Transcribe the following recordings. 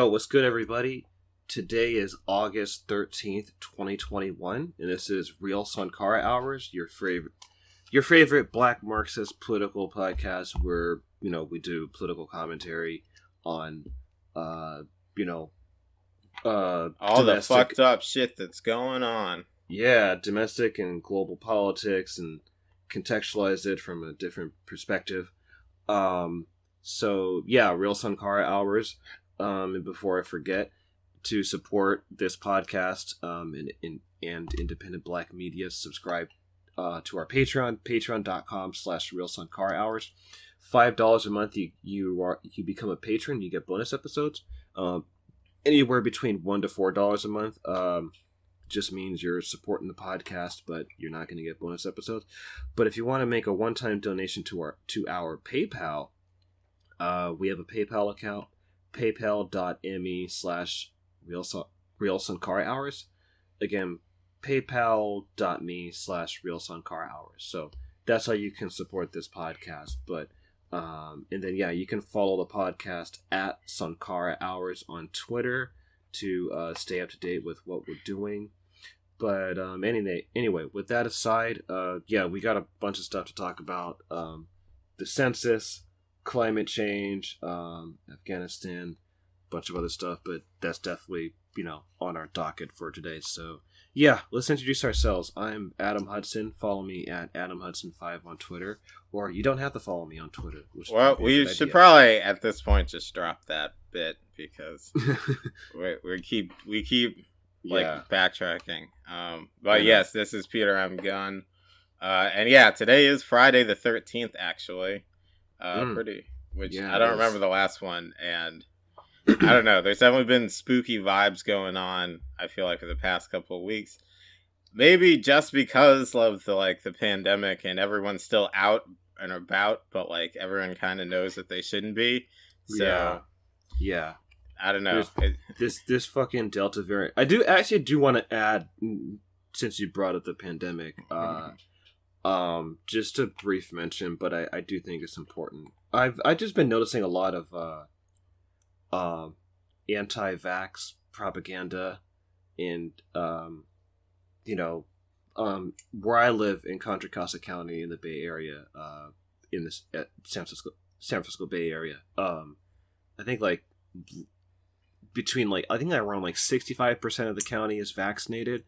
Yo, what's good, everybody? Today is August 13th, 2021, and this is Real Sankara Hours, your favorite your favorite black Marxist political podcast where, you know, we do political commentary on uh, you know, uh All the fucked up shit that's going on. yeah, domestic and global politics and contextualize it from a different perspective. Um, so yeah, Real Sankara Hours. Um, and before I forget, to support this podcast um, and, and, and independent black media, subscribe uh, to our Patreon, patreon.com slash Real Sankara Hours. Five dollars a month, you you are you become a patron, you get bonus episodes. Um, anywhere between one to four dollars a month. Um, just means you're supporting the podcast, but you're not going to get bonus episodes. But if you want to make a one-time donation to our to our PayPal, uh, we have a PayPal account, paypal.me slash real Sankara hours. Again, paypal.me slash real Sankara hours. So that's how you can support this podcast. But um, and then yeah, you can follow the podcast at Sankara hours on Twitter to uh, stay up to date with what we're doing. But um, anyway, anyway, with that aside, uh, yeah, we got a bunch of stuff to talk about. Um, the census, climate change, um, Afghanistan, bunch of other stuff. But that's definitely you know on our docket for today. So yeah, let's introduce ourselves. I'm Adam Hudson. Follow me at Adam Hudson five on Twitter, or you don't have to follow me on Twitter. Well, a we should idea. probably at this point just drop that bit because we we keep we keep like yeah. backtracking. Um, but yes, this is Peter M. Gunn, uh, and yeah, today is Friday the thirteenth. Actually, uh, Mm. pretty. Which Yeah, I don't remember the last one, and I don't know. There's definitely been spooky vibes going on. I feel like for the past couple of weeks, maybe just because of the like the pandemic and everyone's still out and about, but like everyone kind of knows that they shouldn't be. So Yeah. yeah. I don't know. It- this this fucking delta variant i do actually do want to add since you brought up the pandemic uh um just a brief mention but i i do think it's important i've I've just been noticing a lot of uh um anti-vax propaganda and um you know um where i live in contra costa county in the bay area uh in this at san francisco san francisco bay area um i think like between like I think around like sixty five percent of the county is vaccinated.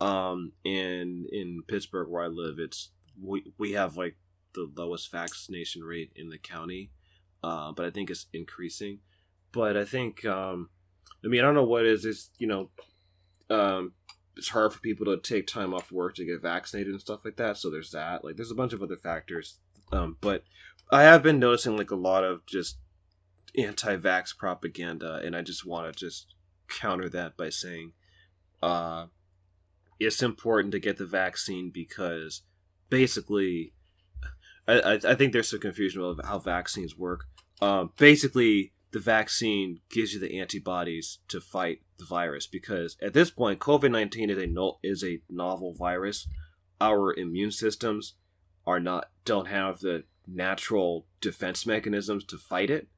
Um, and in Pittsburg where I live, it's we we have like the lowest vaccination rate in the county. Uh, but I think it's increasing. But I think um, I mean I don't know what is. It's you know, um, it's hard for people to take time off work to get vaccinated and stuff like that. So there's that. Like there's a bunch of other factors. Um, but I have been noticing like a lot of just anti-vax propaganda and i just want to just counter that by saying uh it's important to get the vaccine because basically i i, think there's some confusion about how vaccines work. Um basically the vaccine gives you the antibodies to fight the virus because at this point covid-19 is a no, is a novel virus. Our immune systems are not don't have the natural defense mechanisms to fight it.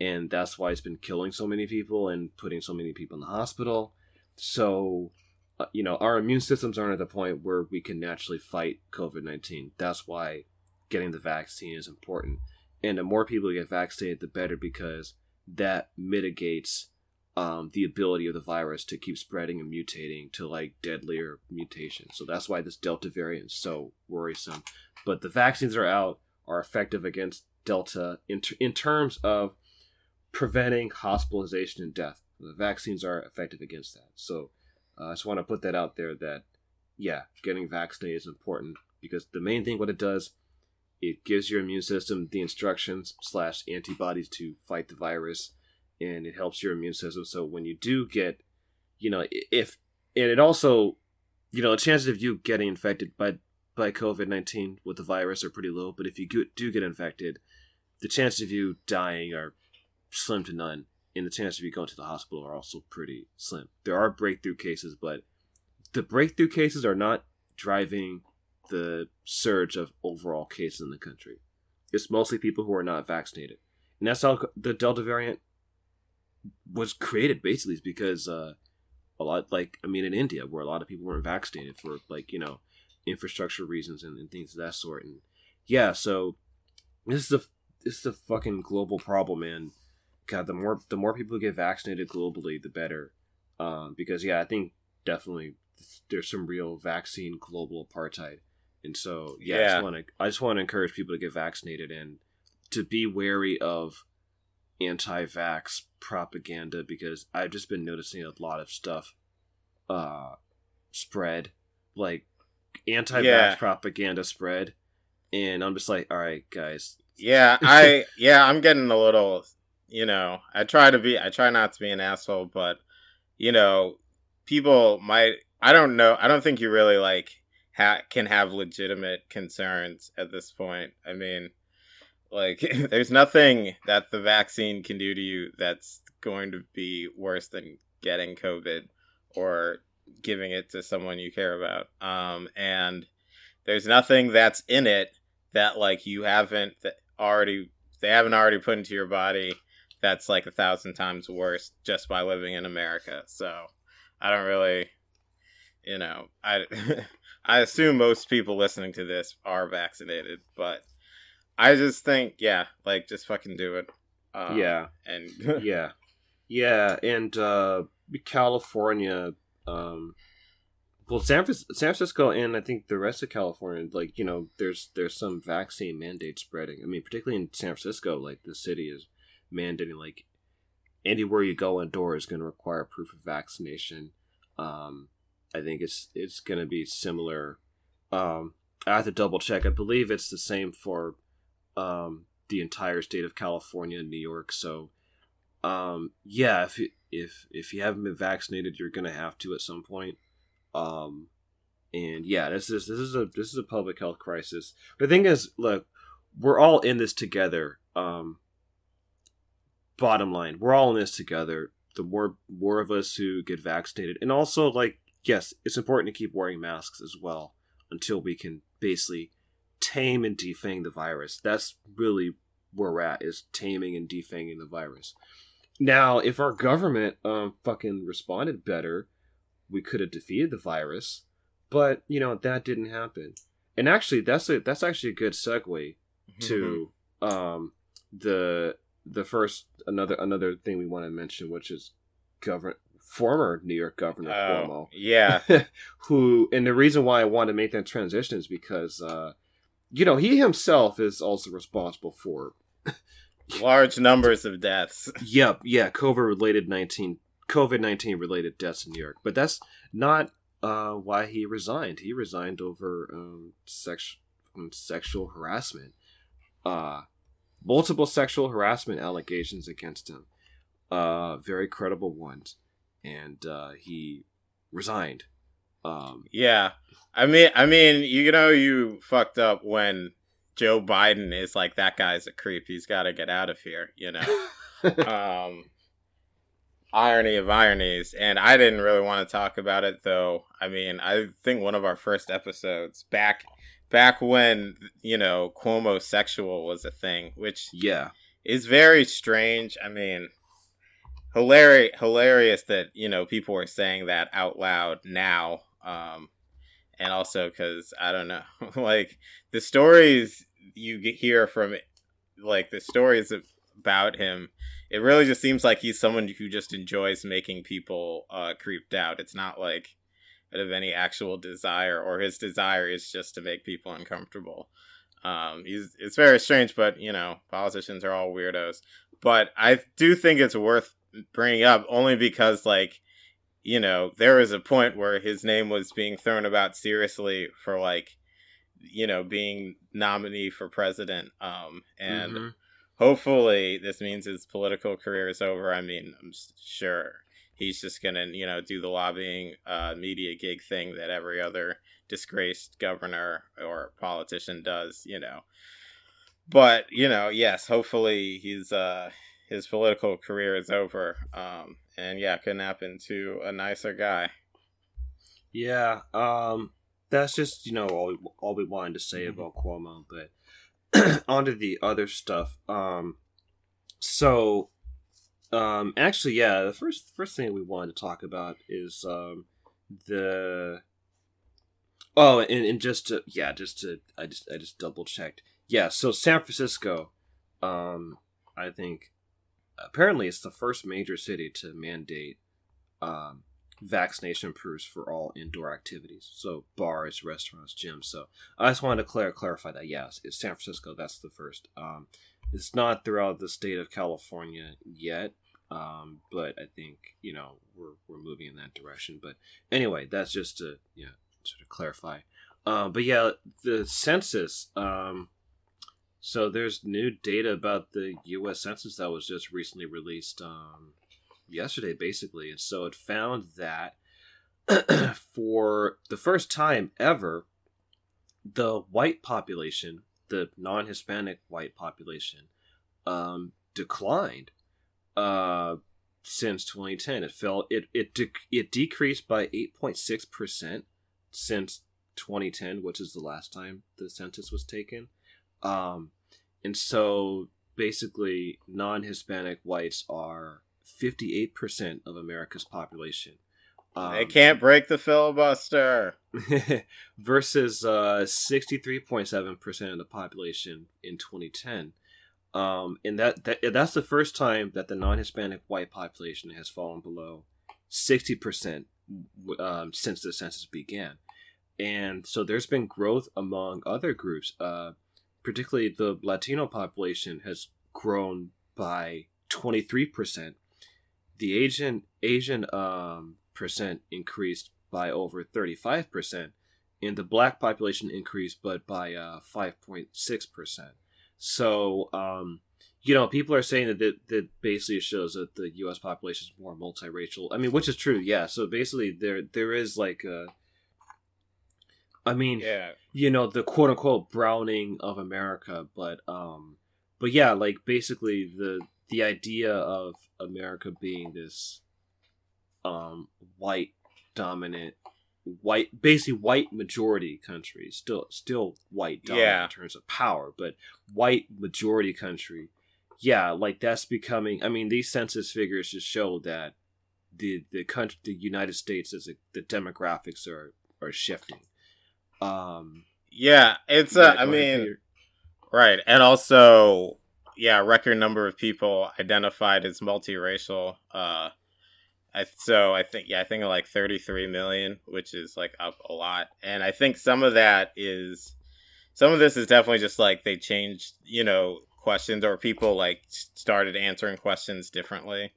And that's why it's been killing so many people and putting so many people in the hospital. So, uh, you know, our immune systems aren't at the point where we can naturally fight COVID 19. That's why getting the vaccine is important. And the more people get vaccinated, the better because that mitigates um, the ability of the virus to keep spreading and mutating to like deadlier mutations. So that's why this Delta variant is so worrisome. But the vaccines are out, are effective against Delta in, t- in terms of preventing hospitalization and death. The vaccines are effective against that. So uh, I just want to put that out there that, yeah, getting vaccinated is important because the main thing what it does, it gives your immune system the instructions slash antibodies to fight the virus, and it helps your immune system. So when you do get, you know, if and it also, you know, the chances of you getting infected by by COVID nineteen with the virus are pretty low. But if you do get infected, the chances of you dying are slim to none, and the chances of you going to the hospital are also pretty slim. There are breakthrough cases, but the breakthrough cases are not driving the surge of overall cases in the country. It's mostly people who are not vaccinated, and that's how the Delta variant was created. Basically, is because uh, a lot, like I mean, in India, where a lot of people weren't vaccinated for like you know infrastructure reasons and, and things of that sort, and yeah, so this is a this is a fucking global problem, man. God, the more the more people get vaccinated globally, the better. Um, because yeah, I think definitely there's some real vaccine global apartheid, and so yeah, yeah. I just want to I just want to encourage people to get vaccinated and to be wary of anti-vax propaganda because I've just been noticing a lot of stuff uh spread like anti-vax yeah. propaganda spread and I'm just like all right guys yeah I yeah I'm getting a little you know I try to be I try not to be an asshole but you know people might I don't know I don't think you really like ha- can have legitimate concerns at this point I mean like, there's nothing that the vaccine can do to you that's going to be worse than getting COVID or giving it to someone you care about. Um, and there's nothing that's in it that like you haven't already they haven't already put into your body that's like a thousand times worse just by living in America. So I don't really, you know, I I assume most people listening to this are vaccinated, but I just think, yeah, like just fucking do it. Um, yeah, and yeah, yeah, and uh, California, um, well, San, San Francisco, and I think the rest of California, like you know, there's there's some vaccine mandate spreading. I mean, particularly in San Francisco, like the city is mandating like anywhere you go indoors is going to require proof of vaccination. Um, I think it's it's going to be similar. Um, I have to double check. I believe it's the same for um, the entire state of California and New York. So, um, yeah, if you, if if you haven't been vaccinated, you're gonna have to at some point. Um, and yeah, this is this is a this is a public health crisis. The thing is, look, we're all in this together. Um, bottom line, we're all in this together. The more more of us who get vaccinated, and also like yes, it's important to keep wearing masks as well until we can basically tame and defang the virus. That's really where we're at is taming and defanging the virus. Now, if our government um, fucking responded better, we could have defeated the virus. But you know that didn't happen. And actually, that's a that's actually a good segue mm-hmm. to um, the the first another another thing we want to mention, which is government former New York Governor oh, Cuomo. Yeah, who and the reason why I want to make that transition is because uh, you know, he himself is also responsible for large numbers of deaths. Yep, yeah, COVID related nineteen COVID nineteen related deaths in New York. But that's not uh, why he resigned. He resigned over um, sex um, sexual harassment, uh, multiple sexual harassment allegations against him, uh, very credible ones, and uh, he resigned. Um, yeah, I mean, I mean, you know, you fucked up when Joe Biden is like that guy's a creep. He's got to get out of here. You know, um, irony of ironies. And I didn't really want to talk about it though. I mean, I think one of our first episodes back back when you know Cuomo sexual was a thing, which yeah is very strange. I mean, hilarious hilarious that you know people are saying that out loud now um, and also because I don't know, like the stories you hear from, like the stories about him, it really just seems like he's someone who just enjoys making people uh, creeped out. It's not like of any actual desire, or his desire is just to make people uncomfortable. Um, he's it's very strange, but you know, politicians are all weirdos. But I do think it's worth bringing up only because like you know, there was a point where his name was being thrown about seriously for like, you know, being nominee for president. Um, and mm-hmm. hopefully this means his political career is over. I mean, I'm sure he's just gonna, you know, do the lobbying uh, media gig thing that every other disgraced governor or politician does, you know. But you know, yes, hopefully he's uh his political career is over. Um, and yeah, couldn't happen to a nicer guy. Yeah. Um. that's just you know all we, all we wanted to say Mm-hmm. about Cuomo. But onto the other stuff. Um, so um, actually, yeah, the first first thing we wanted to talk about is um the oh, and, and just to yeah, just to I just I just double checked. Yeah, so San Francisco, um, I think apparently it's the first major city to mandate um vaccination proofs for all indoor activities. So bars, restaurants, gyms. So I just wanted to clar- clarify that. Yes, it's San Francisco. That's the first. Um, it's not throughout the state of California yet. Um, but I think you know we're we're moving in that direction. But anyway, that's just to you know sort of clarify. Um, but yeah, the census. Um, so there's new data about the U.S. Census that was just recently released um, yesterday, basically, and so it found that for the first time ever, the white population, the non-Hispanic white population, um, declined uh, since 2010. It fell. It it it decreased by 8.6 percent since 2010, which is the last time the census was taken. Um, and so basically, non-Hispanic whites are 58% of America's population. Um, they can't break the filibuster. versus uh, 63.7% of the population in 2010. Um, and that, that that's the first time that the non-Hispanic white population has fallen below 60% um, since the census began. And so there's been growth among other groups, uh, particularly the Latino population has grown by 23%. The Asian Asian um, percent increased by over 35%, and the black population increased but by uh, 5.6%. So, um, you know, people are saying that, that that basically shows that the U.S. population is more multiracial. I mean, which is true, yeah. So basically, there there is like a, I mean, Yeah. you know, the quote unquote browning of America, but um, but yeah, like basically the the idea of America being this um white dominant white basically white majority country still still white dominant Yeah. in terms of power but white majority country yeah like that's becoming i mean these census figures just show that the the country the united states is a, the demographics are are shifting um Yeah, it's uh, I mean, right, and also, yeah, record number of people identified as multiracial. Uh, I so I think yeah, I think like thirty three million, which is like up a lot, and I think some of that is, some of this is definitely just like they changed, you know, questions or people like started answering questions differently,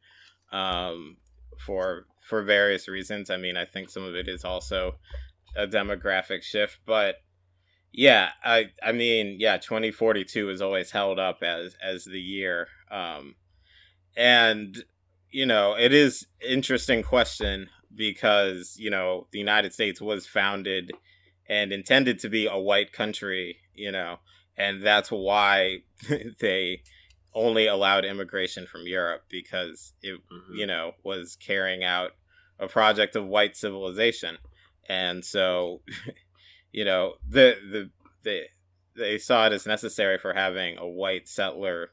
um, for for various reasons. I mean, I think some of it is also a demographic shift, but yeah, I I mean, yeah, 2042 is always held up as as the year. Um and you know, it is interesting question because, you know, the United States was founded and intended to be a white country, you know, and that's why they only allowed immigration from Europe because it Mhm. you know, was carrying out a project of white civilization. And so, you know, the the the they saw it as necessary for having a white settler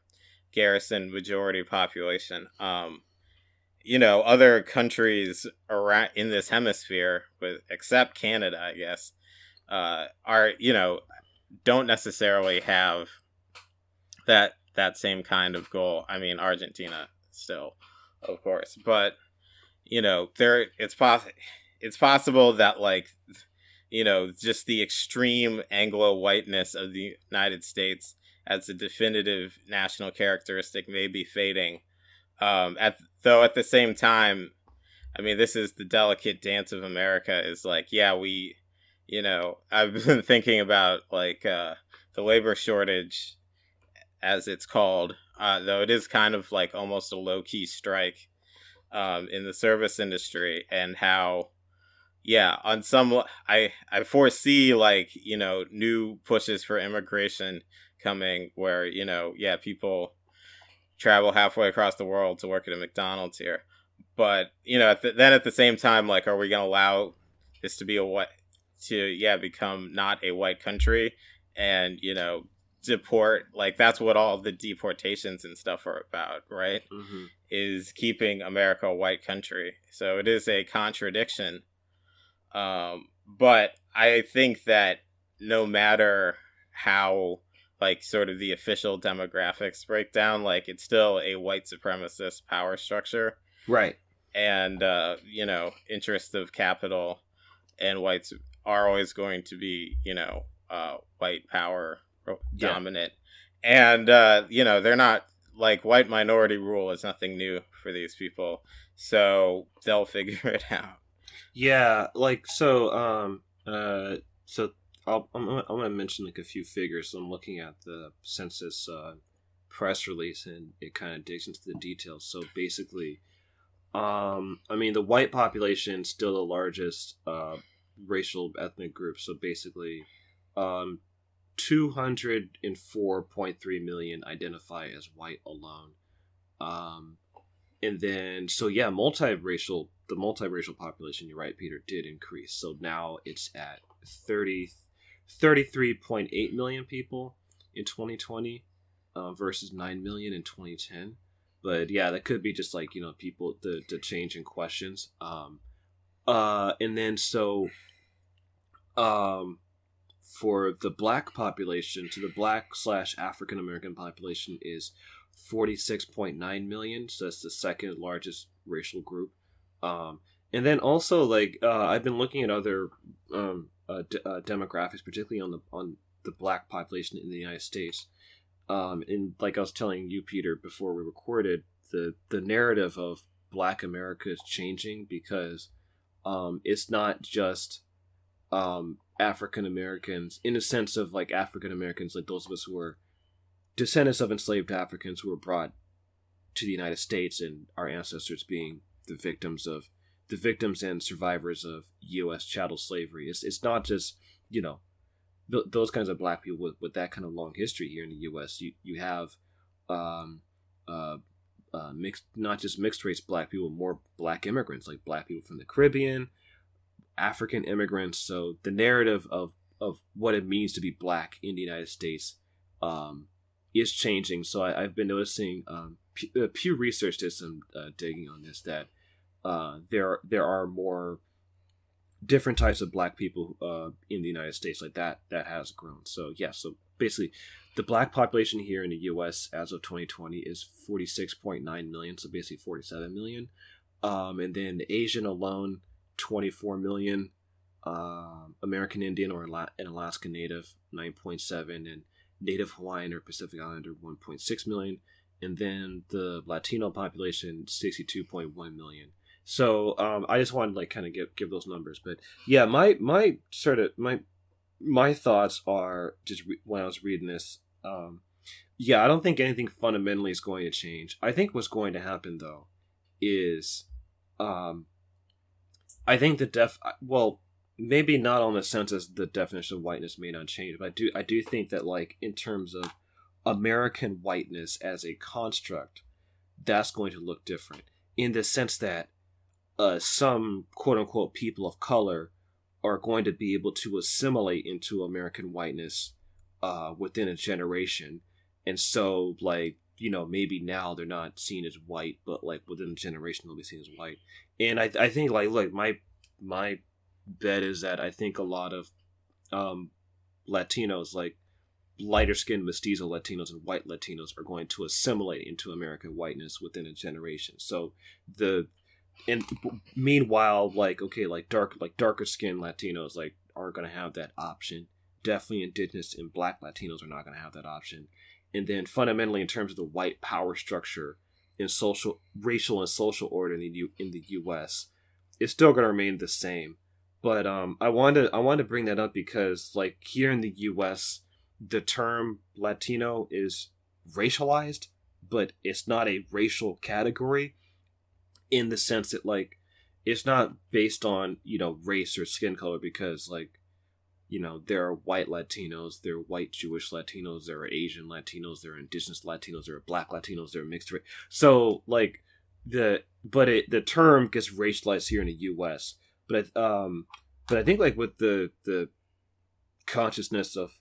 garrison majority population. Um, you know, other countries around in this hemisphere, with except Canada, I guess, uh, are you know don't necessarily have that that same kind of goal. I mean, Argentina still, of course, but you know, there it's poss- it's possible that like you know, just the extreme Anglo whiteness of the United States as a definitive national characteristic may be fading. Um, at though at the same time, I mean, this is the delicate dance of America. Is like, yeah, we, you know, I've been thinking about like uh, the labor shortage, as it's called. Uh, though it is kind of like almost a low key strike um, in the service industry, and how yeah on some i i foresee like you know new pushes for immigration coming where you know yeah people travel halfway across the world to work at a mcdonald's here. But you know at the, then at the same time like are we going to allow this to be a white to yeah become not a white country and you know deport like that's what all the deportations and stuff are about right? Mm-hmm. is keeping america a white country. So it is a contradiction. Um but i think that no matter how like sort of the official demographics breakdown, like it's still a white supremacist power structure Right. and uh you know interests of capital and whites are always going to be you know uh white power Yeah. dominant and uh you know they're not like white minority rule is nothing new for these people so they'll figure it out Yeah, like so. Um. Uh. So I'll, I'm I'm gonna mention like a few figures. So I'm looking at the census uh, press release, and it kind of digs into the details. So basically, um, I mean, the white population is still the largest uh, racial ethnic group. So basically, um, 204.3 million identify as white alone. Um, and then so yeah multiracial the multiracial population you're right peter did increase so now it's at 30 33.8 million people in 2020 uh, versus 9 million in 2010 but yeah that could be just like you know people the the change in questions. Um uh and then so um for the black population to the black slash african american population is 46.9 million. So that's the second largest racial group. Um and then also like uh i've been looking at other um uh, d- uh, demographics particularly on the on the black population in the united states. Um and like i was telling you peter before we recorded the the narrative of black america is changing because um it's not just um african americans in a sense of like african americans like those of us who are descendants of enslaved Africans who were brought to the United States and our ancestors being the victims of the victims and survivors of U.S. chattel slavery. It's, it's not just you know th- those kinds of black people with, with that kind of long history here in the U.S. You you have um, uh, uh, mixed not just mixed race black people, more black immigrants like black people from the Caribbean, African immigrants. So the narrative of of what it means to be black in the United States um, is changing. So I, I've been noticing um, Pew, uh, Pew Research did some uh, digging on this that uh, there there are more different types of black people uh, in the United States like that that has grown. So yeah, so basically the black population here in the U.S. as of 2020 is 46.9 million, so basically 47 million, um, and then Asian alone 24 million. Um, American Indian or an Alaska Native 9.7 and Native Hawaiian or Pacific Islander 1.6 million, and then the Latino population 62.1 million. So um, I just wanted to like kind of give give those numbers, but yeah, my my sort of my my thoughts are just re- when I was reading this. Um, yeah, I don't think anything fundamentally is going to change. I think what's going to happen though is, um, I think the def well maybe not on the sense as the definition of whiteness may not change, but I do I do think that like in terms of American whiteness as a construct, that's going to look different in the sense that uh, some quote unquote people of color are going to be able to assimilate into American whiteness uh, within a generation, and so like you know maybe now they're not seen as white, but like within a generation they'll be seen as white, and I I think like look my my bet is that I think a lot of um, Latinos, like lighter skinned mestizo Latinos and white Latinos, are going to assimilate into American whiteness within a generation. So the and meanwhile, like okay, like dark like darker skinned Latinos like aren't going to have that option. Definitely, indigenous and black Latinos are not going to have that option. And then fundamentally, in terms of the white power structure in social, racial, and social order in the U, in the U.S., it's still going to remain the same but um, I wanted I wanted to bring that up because like here in the U.S., the term Latino is racialized, but it's not a racial category in the sense that like it's not based on you know race or skin color because like you know there are white Latinos, there are white Jewish Latinos, there are Asian Latinos, there are indigenous Latinos, there are black Latinos, there are mixed race. So like the but it the term gets racialized here in the U.S but um but I think like with the the consciousness of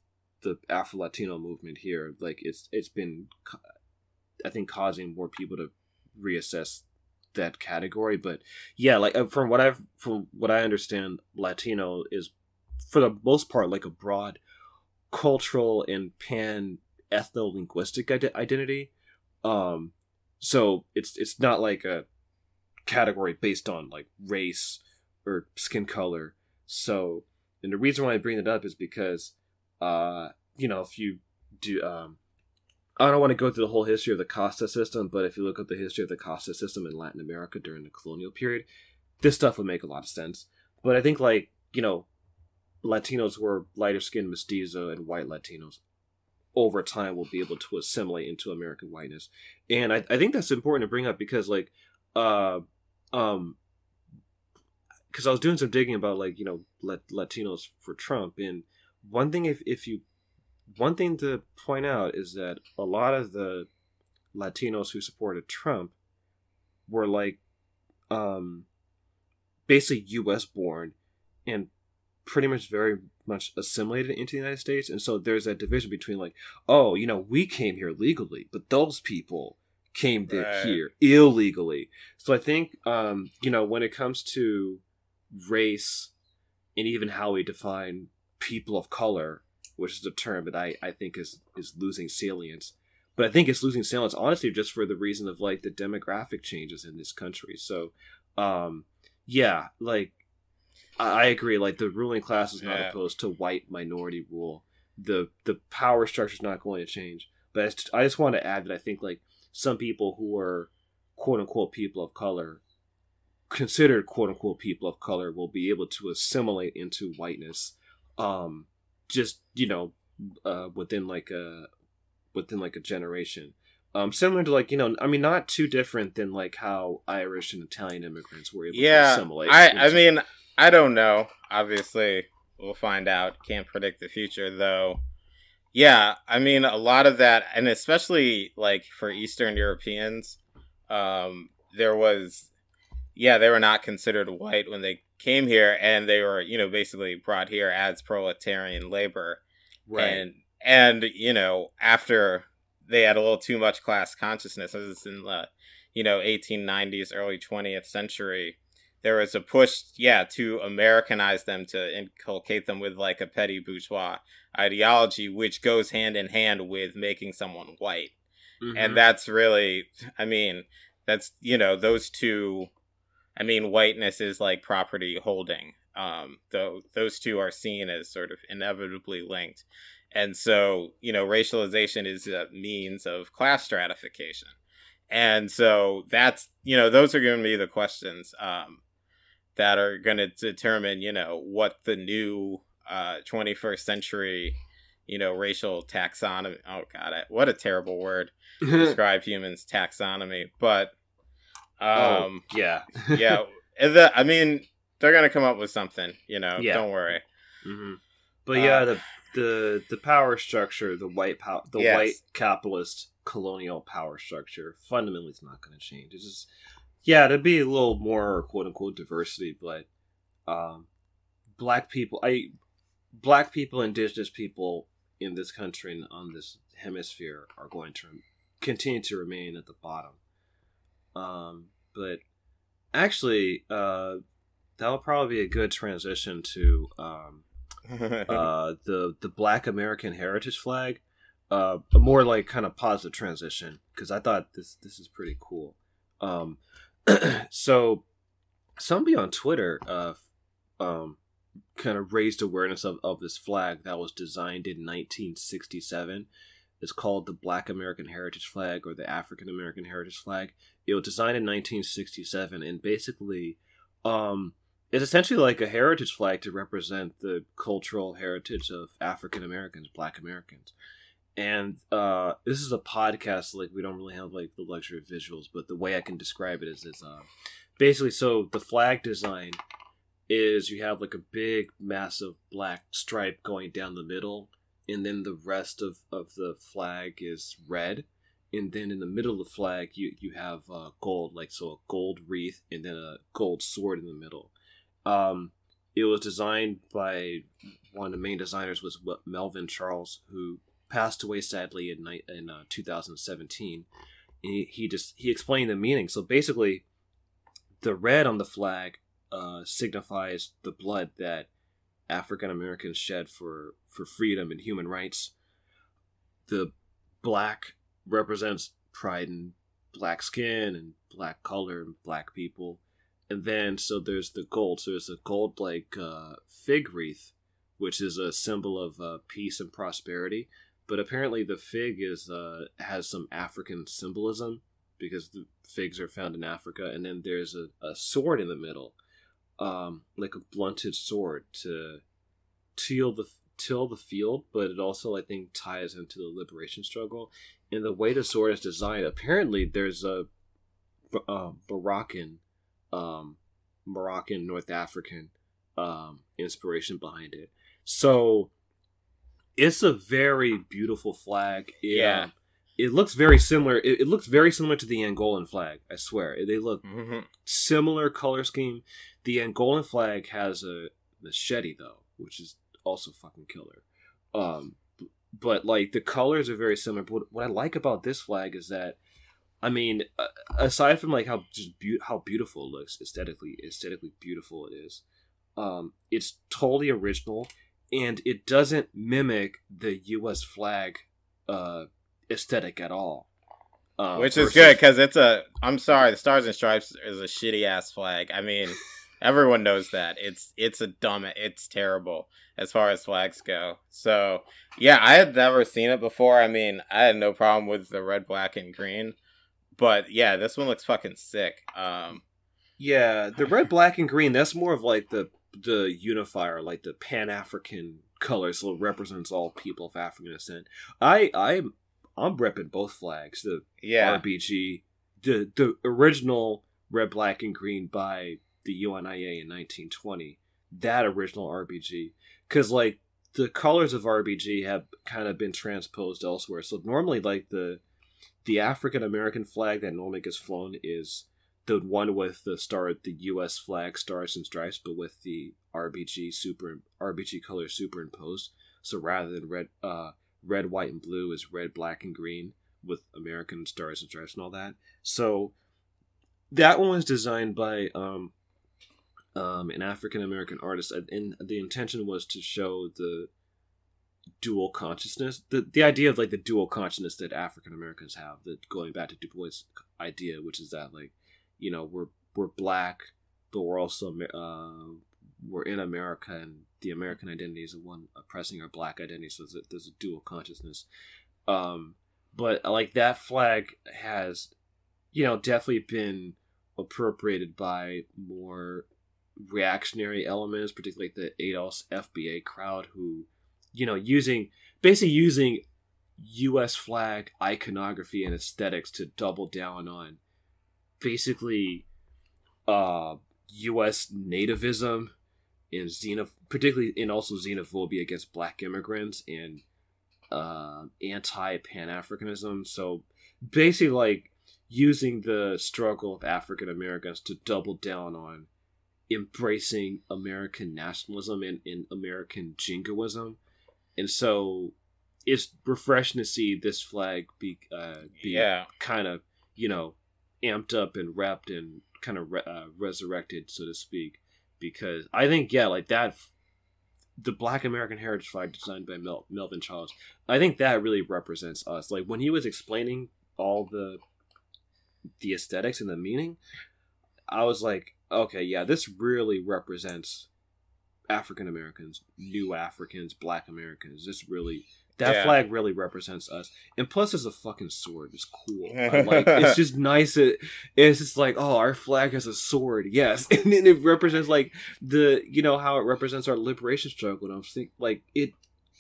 the Afro Latino movement here, like it's it's been, I think, causing more people to reassess that category. But yeah, like uh, from what I've from what I understand, Latino is for the most part like a broad cultural and pan ethno linguistic identity. Um, so it's it's not like a category based on like race or skin color. So, and the reason why I bring it up is because, uh, you know, if you do, um, I don't want to go through the whole history of the Casta system, but if you look at the history of the Casta system in Latin America during the colonial period, this stuff would make a lot of sense. But I think, like, you know, Latinos who are lighter skinned mestizo and white Latinos over time will be able to assimilate into American whiteness. And I, I think that's important to bring up because, like, uh, um, because I was doing some digging about like you know Latinos for Trump, and one thing if if you one thing to point out is that a lot of the Latinos who supported Trump were like um basically US born and pretty much very much assimilated into the United States and so there's that division between like oh you know we came here legally but those people came right. here illegally so I think um you know when it comes to race and even how we define people of color, which is a term that I, I think is is losing salience. But I think it's losing salience honestly just for the reason of like the demographic changes in this country. So um yeah, like I, I agree, like the ruling class is not yeah. opposed to white minority rule. The the power structure is not going to change. But I just want to add that I think like some people who are quote unquote people of color considered quote unquote people of color will be able to assimilate into whiteness um just you know uh within like a within like a generation. Um similar to like you know i mean not too different than like how irish and italian immigrants were able yeah, to assimilate i into... i mean i don't know. Obviously we'll find out. Can't predict the future though. Yeah i mean a lot of that and especially like for eastern europeans um there was yeah, they were not considered white when they came here, and they were, you know, basically brought here as proletarian labor. Right. And and you know, after they had a little too much class consciousness, as it's in the you know 1890s, early 20th century, there was a push, yeah, to Americanize them, to inculcate them with like a petty bourgeois ideology, which goes hand in hand with making someone white. Mm-hmm. And that's really, I mean, that's you know those two I mean, whiteness is like property holding. Um, though those two are seen as sort of inevitably linked. And so, you know, racialization is a means of class stratification. And so that's, you know, those are going to be the questions um, that are going to determine, you know, what the new uh, 21st century, you know, racial taxonomy. Oh, God, what a terrible word to describe humans taxonomy. But um, oh, yeah, yeah. The, I mean, they're gonna come up with something. You know, yeah. don't worry. Mm-hmm. But uh, yeah, the the the power structure, the white power, the yes. white capitalist colonial power structure, fundamentally, is not going to change. It's just yeah, to be a little more quote unquote diversity, but um, black people, I black people, indigenous people in this country and on this hemisphere are going to continue to remain at the bottom. Um, but actually, uh, that'll probably be a good transition to um, uh, the the Black American Heritage Flag. Uh, a more like kind of positive transition because I thought this this is pretty cool. Um, so somebody on Twitter uh, um, kind of raised awareness of, of this flag that was designed in 1967 It's called the Black American Heritage Flag or the African American Heritage Flag. It was designed in 1967 and basically um, it's essentially like a heritage flag to represent the cultural heritage of African Americans, Black Americans. And uh, this is a podcast, like we don't really have like the luxury of visuals, but the way I can describe it is, is uh, basically so the flag design is you have like a big, massive black stripe going down the middle and then the rest of, of the flag is red and then in the middle of the flag you you have uh, gold like so a gold wreath and then a gold sword in the middle um, it was designed by one of the main designers was Melvin Charles, who passed away sadly in in uh, 2017. He, he just he explained the meaning. So basically, the red on the flag uh, signifies the blood that African Americans shed for for freedom and human rights. The black represents pride in black skin and black color and black people. And then so there's the gold. So there's a gold like uh, fig wreath, which is a symbol of uh, peace and prosperity. But apparently the fig is uh, has some African symbolism because the figs are found in Africa. And then there's a, a sword in the middle, um, like a blunted sword to till the till the field, but it also I think ties into the liberation struggle. And the way the sword is designed, apparently there's a uh, Moroccan, um, Moroccan North African um, inspiration behind it. So it's a very beautiful flag. It, yeah. Um, it looks very similar. It, it, looks very similar to the Angolan flag. I swear, they look mm-hmm. similar color scheme. The Angolan flag has a machete though, which is also fucking killer. Um, but like the colors are very similar. But what I like about this flag is that, I mean, aside from like how just be- how beautiful it looks aesthetically, aesthetically beautiful it is. Um, it's totally original, and it doesn't mimic the U.S. flag uh, aesthetic at all. Uh, Which is versus... good because it's a. I'm sorry, the Stars and Stripes is a shitty ass flag. I mean, everyone knows that it's it's a dumb. It's terrible as far as flags go. So yeah, I had never seen it before. I mean, I had no problem with the red, black, and green, but yeah, this one looks fucking sick. Um, yeah, the red, black, and green. That's more of like the the unifier, like the Pan African color, so it represents all people of African descent. I I'm I'm repping both flags. The yeah. RBG, the the original red, black, and green by the UNIA in 1920. That original RBG, because like the colors of RBG have kind of been transposed elsewhere. So normally, like the the African American flag that normally gets flown is the one with the star, the U.S. flag, stars and stripes, but with the RBG super RBG color superimposed. So rather than red, uh, red, white, and blue is red, black, and green with American stars and stripes and all that. So that one was designed by um, um, an African American artist, and the intention was to show the dual consciousness, the the idea of like the dual consciousness that African Americans have. That going back to Du Bois' idea, which is that like, you know, we're we're black, but we're also uh, we're in America, and the American identity is the one oppressing our black identity. So there's a, there's a dual consciousness. Um, but like that flag has, you know, definitely been appropriated by more reactionary elements, particularly the ADOS FBA crowd, who, you know, using basically using U.S. flag iconography and aesthetics to double down on basically uh, U.S. nativism and xenoph- particularly and also xenophobia against black immigrants and uh, anti Pan Africanism. So basically, like using the struggle of African Americans to double down on embracing American nationalism and, and American jingoism. And so it's refreshing to see this flag be, uh, be yeah. kind of, you know, amped up and wrapped and kind of re- uh, resurrected, so to speak. Because I think, yeah, like that, the Black American Heritage flag designed by Mel- Melvin Charles, I think that really represents us. Like when he was explaining all the the aesthetics and the meaning, I was like, okay, yeah, this really represents African Americans, new Africans, Black Americans. This really that yeah. flag really represents us. And plus, it's a fucking sword. It's cool. like it's just nice. It, it's just like oh, our flag has a sword. Yes, and then it represents like the you know how it represents our liberation struggle. And I'm thinking like it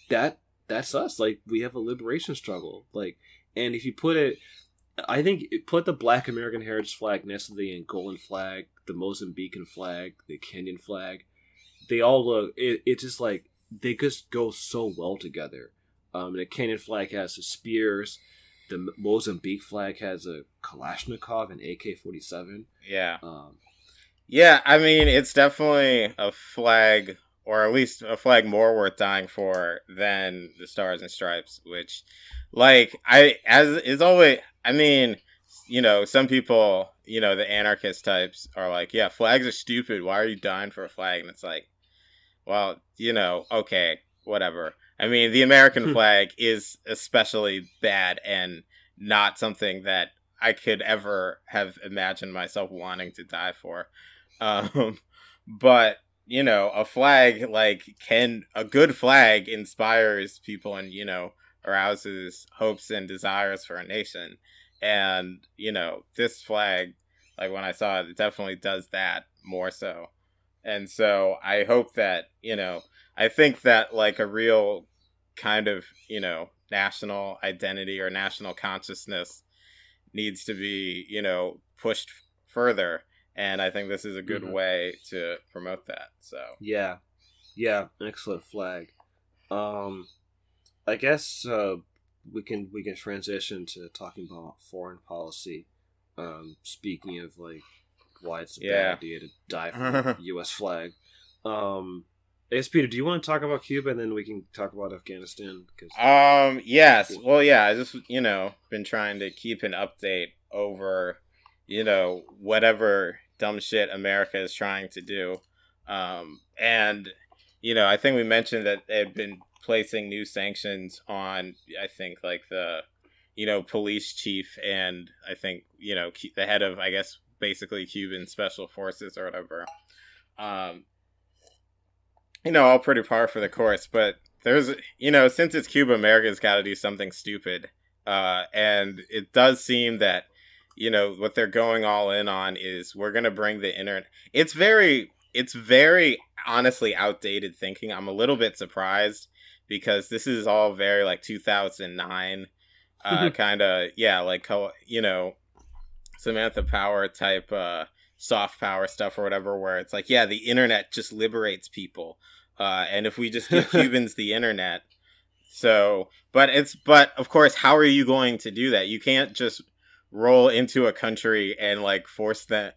that that's us. Like we have a liberation struggle. Like and if you put it I think put the Black American Heritage flag next to the Angolan flag, the Mozambican flag, the Kenyan flag. They all look. It, it's just like they just go so well together. Um, the Kenyan flag has the spears. The Mozambique flag has a Kalashnikov and AK forty seven. Yeah. Um, Yeah, I mean, it's definitely a flag, or at least a flag more worth dying for than the Stars and Stripes. Which, like, I as is always. I mean, you know, some people, you know, the anarchist types are like, yeah, flags are stupid. Why are you dying for a flag? And it's like, well, you know, okay, whatever. I mean, the American Hmm. flag is especially bad and not something that I could ever have imagined myself wanting to die for. Um, but you know, a flag like can a good flag inspires people and you know arouses hopes and desires for a nation. And you know, this flag, like when I saw it, it definitely does that more so. And so I hope that you know, I think that like a real kind of you know national identity or national consciousness needs to be you know pushed further and i think this is a good Mhm. way to promote that so Yeah, yeah, excellent flag. Um, I guess uh, we can we can transition to talking about foreign policy. Um, speaking of like why it's a Yeah. bad idea to die for the U.S. flag. Um, I guess Peter, do you want to talk about Cuba and then we can talk about Afghanistan? Because um yes well yeah i just you know been trying to keep an update over you know whatever dumb shit america is trying to do um and you know i think we mentioned that they had been placing new sanctions on i think like the you know police chief and i think you know the head of i guess basically cuban special forces or whatever. Um you know all pretty par for the course but there's you know since it's cuba america's got to do something stupid. Uh and it does seem that you know what they're going all in on is we're gonna bring the internet it's very it's very honestly outdated thinking. I'm a little bit surprised because this is all very like 2009 uh kind of yeah like you know samantha power type uh soft power stuff or whatever where it's like yeah the internet just liberates people uh and if we just give cubans the internet so but it's but of course how are you going to do that? You can't just roll into a country and like force them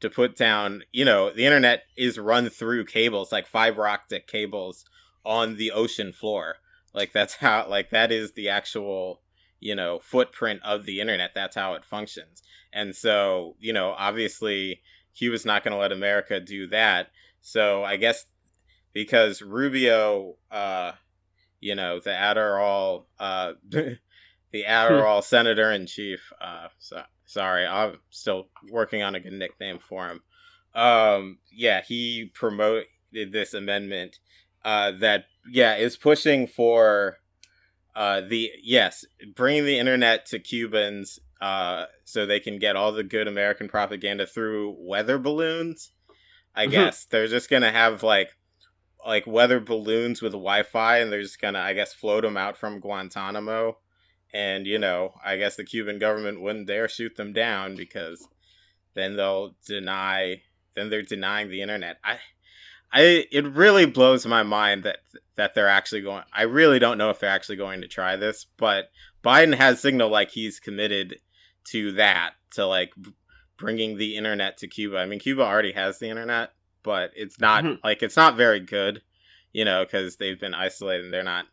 to put down you know the internet is run through cables like fiber optic cables on the ocean floor. Like that's how like that is the actual you know footprint of the internet. That's how it functions. And so you know obviously cuba's not going to let america do that. So i guess because rubio uh you know the adderall uh the adderall senator in chief uh so, sorry i'm still working on a good nickname for him. Um yeah he promoted this amendment uh that yeah is pushing for uh the yes bringing the internet to cubans uh so they can get all the good american propaganda through weather balloons i Mhm. guess. They're just gonna have like like weather balloons with wi-fi and they're just gonna i guess float them out from guantanamo. And you know i guess the cuban government wouldn't dare shoot them down because then they'll deny then they're denying the internet. I i it really blows my mind that that they're actually going i really don't know if they're actually going to try this but biden has signaled like he's committed to that to like bringing the internet to cuba. I mean cuba already has the internet but it's not Mhm. like it's not very good you know because they've been isolated and they're not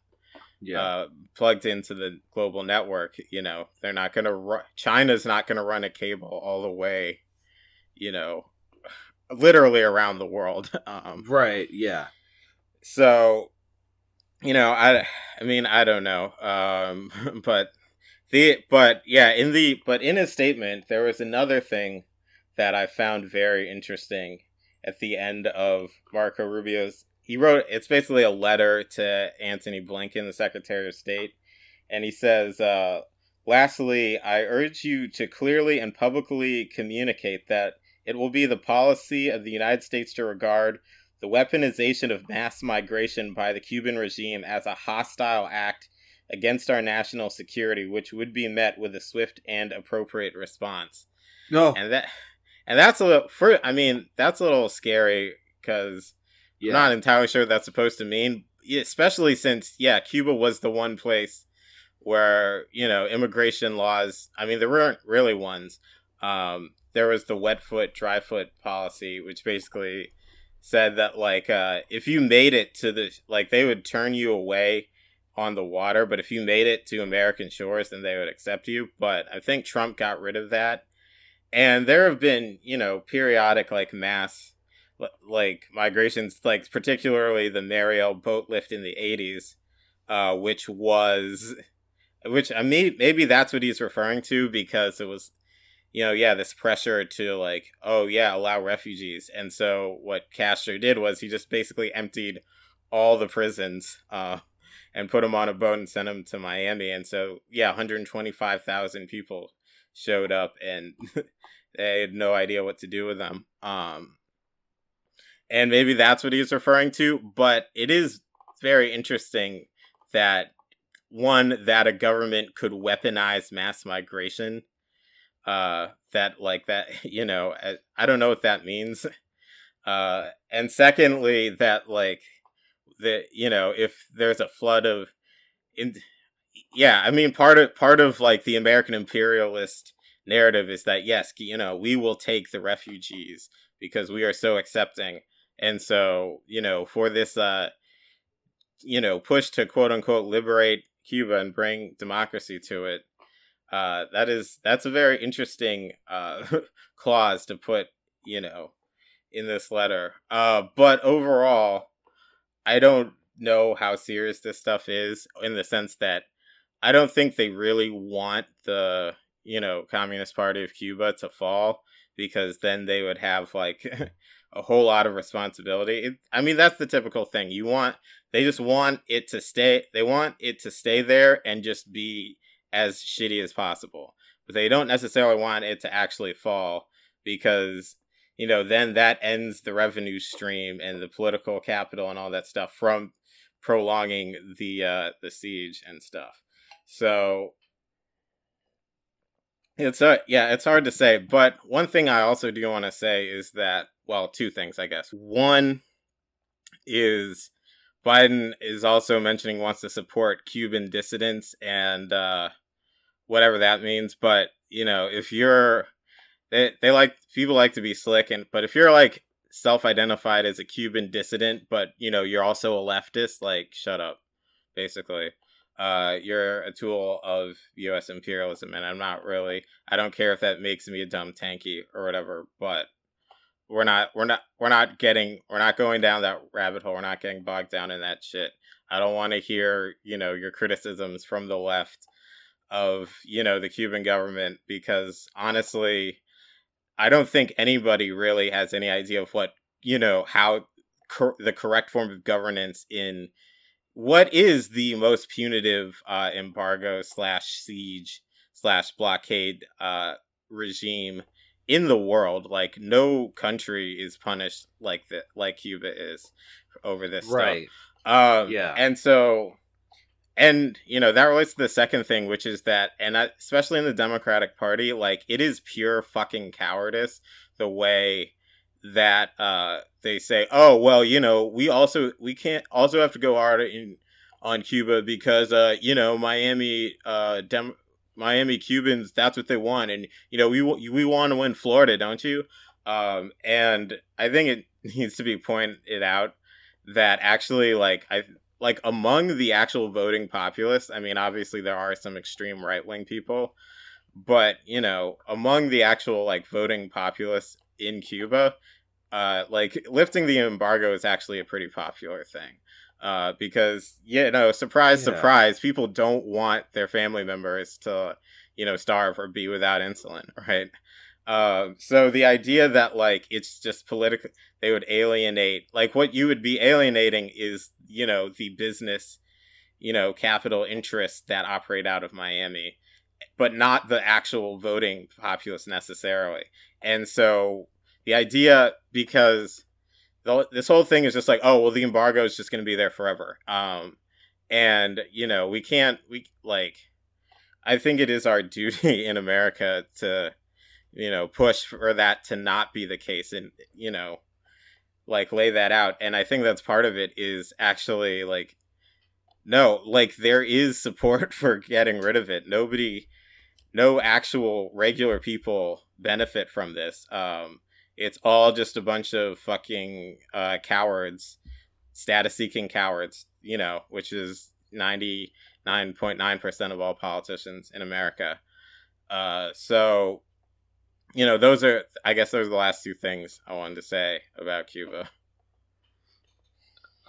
yeah, uh, plugged into the global network, you know, they're not going to run, China's not going to run a cable all the way, you know, literally around the world. Um, right, yeah, so, you know, I, I mean, I don't know. Um, but the, but yeah, in the, but in his statement, there was another thing that I found very interesting at the end of Marco Rubio's he wrote it's basically a letter to Anthony Blinken, the Secretary of State, and he says, uh, "Lastly, I urge you to clearly and publicly communicate that it will be the policy of the United States to regard the weaponization of mass migration by the Cuban regime as a hostile act against our national security, which would be met with a swift and appropriate response." no, And that, and that's a little. For I mean, that's a little scary because. yeah, I'm not entirely sure what that's supposed to mean, especially since, yeah, Cuba was the one place where, you know, immigration laws, I mean, there weren't really ones. Um, there was the wet foot, dry foot policy, which basically said that like uh, if you made it to the like they would turn you away on the water, but if you made it to American shores, then they would accept you. But I think Trump got rid of that, and there have been you know periodic like mass like migrations, like particularly the Mariel boat lift in the '80s, uh, which was, which I mean, maybe that's what he's referring to because it was, you know, yeah, this pressure to like, oh yeah, allow refugees, and so what Castro did was he just basically emptied all the prisons, uh, and put them on a boat and sent them to Miami, and so yeah, 125,000 people showed up and they had no idea what to do with them. Um, and maybe that's what he's referring to. But it is very interesting that one that a government could weaponize mass migration. Uh, that like that, you know, I don't know what that means. Uh, and secondly, that like that, you know, if there's a flood of, in, yeah, I mean, part of part of like the American imperialist narrative is that yes, you know, we will take the refugees because we are so accepting and so, you know, for this, uh, you know, push to quote unquote liberate Cuba and bring democracy to it, uh, that is that's a very interesting uh, clause to put, you know, in this letter. Uh, but overall, I don't know how serious this stuff is in the sense that I don't think they really want the you know Communist Party of Cuba to fall because then they would have like a whole lot of responsibility. It, I mean, that's the typical thing. You want they just want it to stay. They want it to stay there and just be as shitty as possible. But they don't necessarily want it to actually fall because you know then that ends the revenue stream and the political capital and all that stuff from prolonging the uh the siege and stuff. So it's uh yeah, it's hard to say, but one thing I also do want to say is that well, two things, I guess. One is Biden is also mentioning wants to support Cuban dissidents and uh, whatever that means. But you know, if you're they they like people like to be slick, and but if you're like self-identified as a Cuban dissident, but you know you're also a leftist, like shut up, basically. Uh, you're a tool of U.S. imperialism, and I'm not really. I don't care if that makes me a dumb tanky or whatever, but we're not we're not we're not getting we're not going down that rabbit hole. We're not getting bogged down in that shit. I don't want to hear, you know, your criticisms from the left of, you know, the Cuban government because honestly, I don't think anybody really has any idea of what, you know, how cor- the correct form of governance in what is the most punitive uh, embargo slash siege slash blockade uh, regime in the world. Like no country is punished like that, like Cuba is over this right. stuff. Um, yeah, and so, and you know that relates to the second thing, which is that, and I, especially in the Democratic Party, like it is pure fucking cowardice the way that uh they say, oh well, you know, we also we can't also have to go hard in on Cuba because uh you know Miami uh Dem- Miami Cubans, that's what they want, and you know we we want to win Florida, don't you? Um, and I think it needs to be pointed out that actually, like I like among the actual voting populace, I mean, obviously there are some extreme right wing people, but you know, among the actual like voting populace in Cuba, uh, like lifting the embargo is actually a pretty popular thing uh, because you know, surprise, yeah. surprise, people don't want their family members to, you know, starve or be without insulin, right? Uh, so the idea that like it's just political, they would alienate, like what you would be alienating is, you know, the business, you know, capital interests that operate out of Miami, but not the actual voting populace necessarily. And so the idea, because this whole thing is just like, oh well, the embargo is just going to be there forever. Um, and you know, we can't we like. I think it is our duty in America to, you know, push for that to not be the case, and you know, like lay that out. And I think that's part of it is actually like, no, like there is support for getting rid of it. Nobody no actual regular people benefit from this. Um, it's all just a bunch of fucking uh, cowards, status seeking cowards, you know, which is 99.9% of all politicians in America. Uh, so, you know, those are, I guess, those are the last two things I wanted to say about Cuba.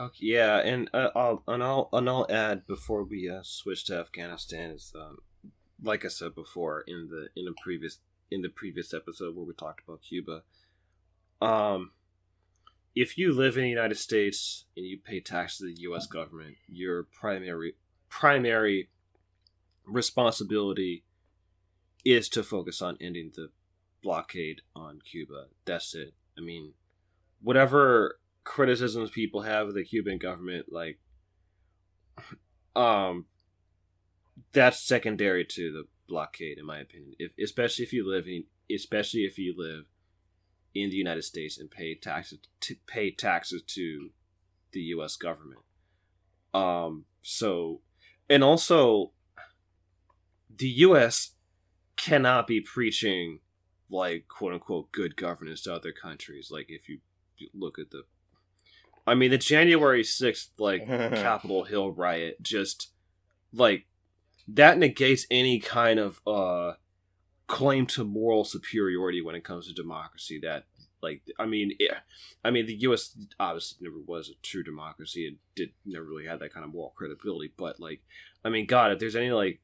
Okay, yeah, and uh, I'll and I'll and I'll add before we uh, switch to Afghanistan is um, like I said before in the in the previous in the previous episode where we talked about Cuba. Um, if you live in the United States and you pay tax to the U.S. government, your primary primary responsibility is to focus on ending the blockade on Cuba. That's it. I mean, whatever criticisms people have of the Cuban government, like, um, that's secondary to the blockade, in my opinion. If especially if you live in, especially if you live in the United States and pay taxes to pay taxes to the U.S. government. Um. So, and also, the U.S. cannot be preaching like quote unquote good governance to other countries. Like if you look at the I mean, the January 6th, like, Capitol Hill riot just, like, that negates any kind of, uh, claim to moral superiority when it comes to democracy that, like, I mean, it, I mean, the U.S. obviously never was a true democracy and did never really had that kind of moral credibility, but, like, I mean, God, if there's any, like,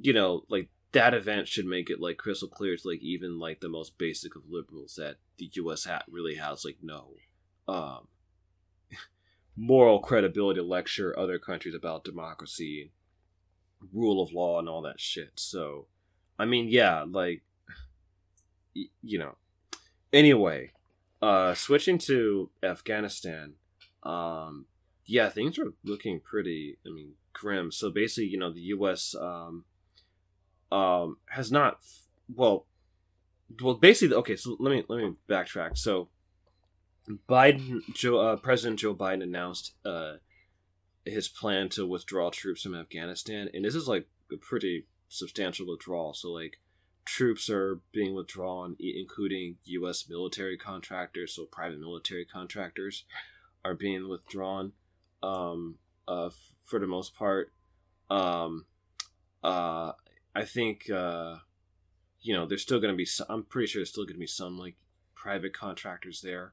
you know, like, that event should make it, like, crystal clear to, like, even, like, the most basic of liberals that the U.S. really has, like, no, um, moral credibility to lecture other countries about democracy, rule of law, and all that shit. So, I mean, yeah, like, y- you know. Anyway, uh, switching to Afghanistan, um, yeah, things are looking pretty, I mean, grim. So basically, you know, the U.S. Um, um, has not, well, well, basically, okay. So let me let me backtrack. So Biden, Joe, uh, President Joe Biden announced uh, his plan to withdraw troops from Afghanistan, and this is like a pretty substantial withdrawal. So, like, troops are being withdrawn, including U.S. military contractors, so private military contractors are being withdrawn um, uh, for the most part. Um, uh, I think, uh, you know, there's still going to be, some, I'm pretty sure there's still going to be some, like, private contractors there.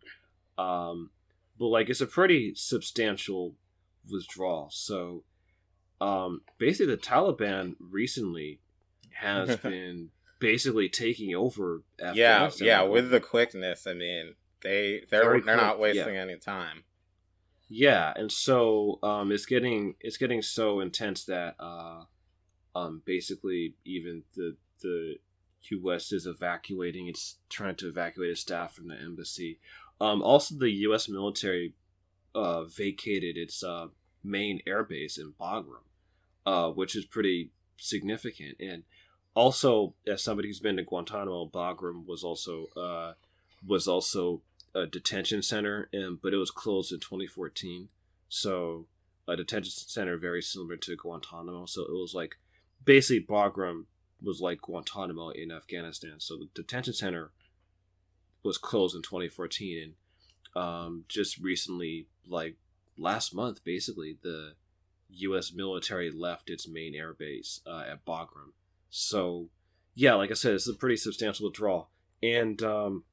Um, but like it's a pretty substantial withdrawal. So um, basically, the Taliban recently has been basically taking over. Yeah, yeah. With the quickness, I mean, they they're they're not wasting yeah. any time. Yeah, and so um, it's getting it's getting so intense that uh, um, basically even the the U.S. is evacuating. It's trying to evacuate its staff from the embassy. Um, also, the U.S. military uh, vacated its uh, main airbase in Bagram, uh, which is pretty significant. And also, as somebody who's been to Guantanamo, Bagram was also uh, was also a detention center, and but it was closed in 2014. So a detention center very similar to Guantanamo. So it was like basically Bagram was like Guantanamo in Afghanistan. So the detention center was closed in 2014 and um, just recently like last month basically the us military left its main air base uh, at bagram. So yeah like i said it's a pretty substantial withdrawal and um,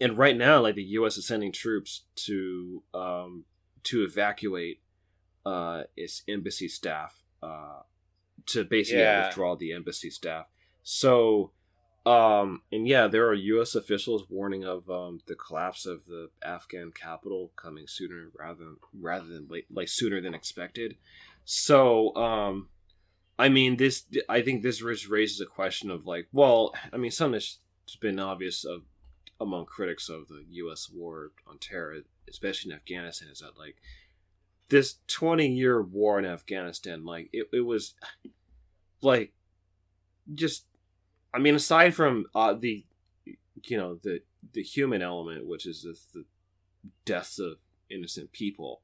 and right now like the us is sending troops to um, to evacuate uh, its embassy staff uh, to basically yeah. withdraw the embassy staff. So um, and yeah, there are U.S. officials warning of um, the collapse of the Afghan capital coming sooner rather than rather than late, like sooner than expected. So, um, I mean, this I think this raises a question of like, well, I mean, something that's been obvious of among critics of the U.S. war on terror, especially in Afghanistan, is that like this twenty year war in Afghanistan, like it, it was like just I mean, aside from uh, the, you know, the the human element, which is the, the deaths of innocent people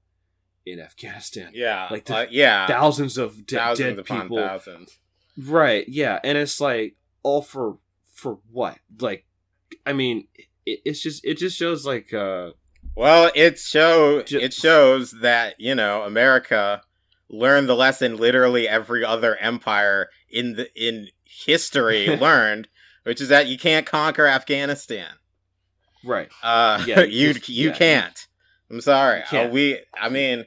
in Afghanistan. Yeah, like uh, yeah, thousands of de- thousands dead people. Thousands. Right. Yeah, and it's like all for for what? Like, I mean, it, it's just it just shows like uh Well, it show Ju- it shows that you know America learned the lesson literally every other empire in the in history learned, which is that you can't conquer Afghanistan. right. Uh, Yeah, you you you, yeah, can't. I'm sorry. Can't. Uh, we, I mean,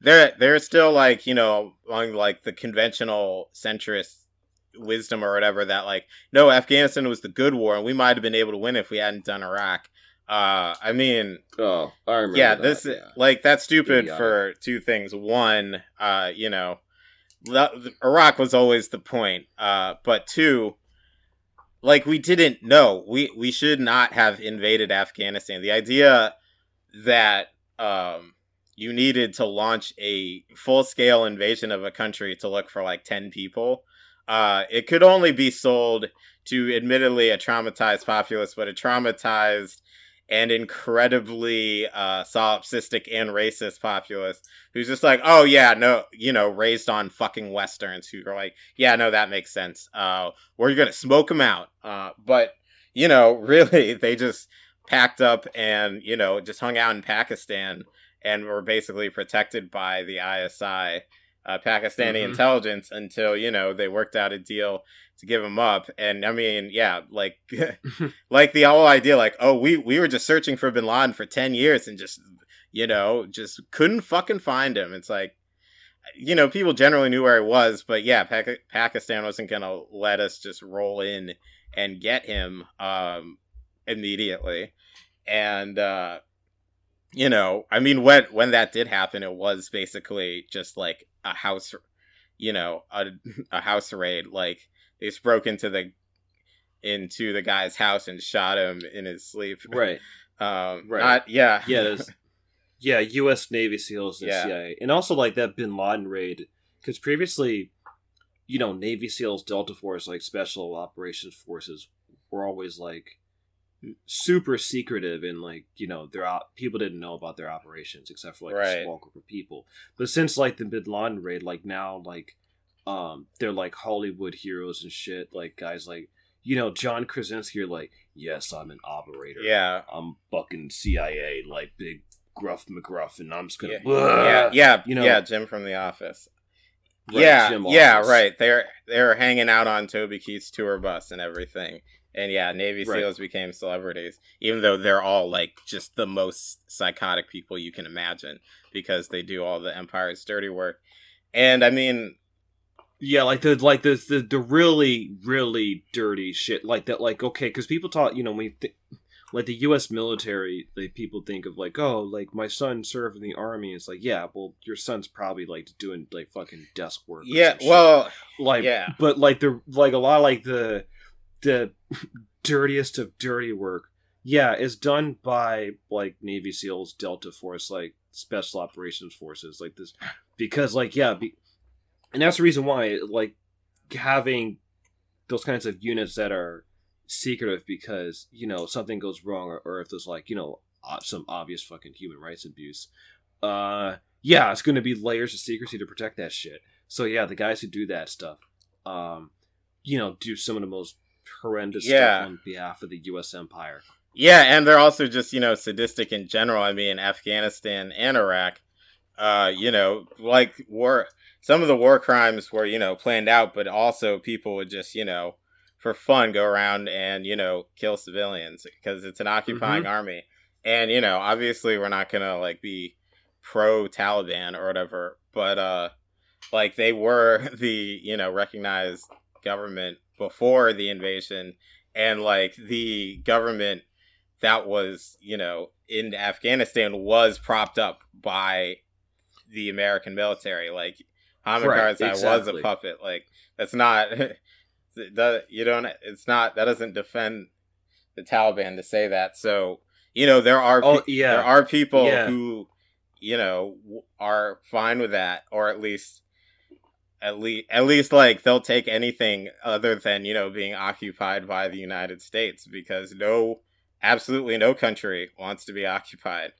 they're they're still like you know among like the conventional centrist wisdom or whatever that like no Afghanistan was the good war and we might have been able to win if we hadn't done Iraq. Uh, I mean, Oh, I remember. yeah, that, this yeah. like that's stupid Idiotic. for two things. One, uh, you know, the- Iraq was always the point. Uh, but two, like we didn't know. We we should not have invaded Afghanistan. The idea that um you needed to launch a full scale invasion of a country to look for like 10 people. Uh, it could only be sold to admittedly a traumatized populace, but a traumatized and incredibly uh, solipsistic and racist populace who's just like, oh yeah, no, you know, raised on fucking westerns who are like, yeah, no, that makes sense. Uh, we're gonna smoke them out. Uh, but you know, really, they just packed up and you know just hung out in Pakistan and were basically protected by the ISI, uh, Pakistani Mhm. intelligence, until you know they worked out a deal to give him up. And I mean, yeah, like like the whole idea, like oh, we we were just searching for Bin Laden for ten years and just you know just couldn't fucking find him. It's like. You know, people generally knew where he was, but yeah, Pak- Pakistan wasn't gonna let us just roll in and get him um, immediately. And uh, you know, I mean, when when that did happen, it was basically just like a house, you know, a a house raid. Like they just broke into the into the guy's house and shot him in his sleep. right. Um, Right. not- yeah. Yeah, there's yeah, U.S. Navy SEALs and Yeah. CIA, and also like that Bin Laden raid, because previously, you know, Navy SEALs, Delta Force, like Special Operations Forces, were always like super secretive and like you know their op- people didn't know about their operations except for like a small group of people. But since like the Bin Laden raid, like now like um they're like Hollywood heroes and shit. Like guys like you know John Krasinski are like yes I'm an operator. Yeah. I'm fucking CIA, like big gruff McGruff, and I'm just gonna. Yeah. Yeah, yeah, you know- yeah, Jim from The Office. Yeah, Jim yeah, Office. right. They're they're hanging out on Toby Keith's tour bus and everything. And yeah, Navy Right. SEALs became celebrities, even though they're all like just the most psychotic people you can imagine because they do all the Empire's dirty work. And I mean, Yeah, like the like the the, the really really dirty shit like that. Like okay, because people talk, you know, when you th- like the U.S. military, like people think of like, oh, like my son served in the army. It's like, yeah, well, your son's probably like doing like fucking desk work. yeah, shit. well, like yeah. but like the like a lot of like the the dirtiest of dirty work yeah is done by like navy seals delta force like special operations forces like this because like yeah be, and that's the reason why like having those kinds of units that are secretive because you know something goes wrong or, or if there's like you know some obvious fucking human rights abuse uh yeah it's gonna be layers of secrecy to protect that shit so yeah the guys who do that stuff um you know do some of the most horrendous Yeah. stuff on behalf of the us empire Yeah, and they're also just, you know, sadistic in general. I mean, Afghanistan and Iraq, uh, you know, like war some of the war crimes were, you know, planned out, but also people would just, you know, for fun go around and, you know, kill civilians because it's an occupying army. And, you know, obviously we're not going to like be pro Taliban or whatever, but uh like they were the, you know, recognized government before the invasion and like the government that was you know in Afghanistan was propped up by the American military. Like Hamid Right, Karzai was a puppet. Like that's not that you don't. It's not that doesn't defend the Taliban to say that. So you know there are oh yeah there are people Yeah. who you know are fine with that, or at least. At least, at least, like they'll take anything other than you know being occupied by the United States because no absolutely no country wants to be occupied.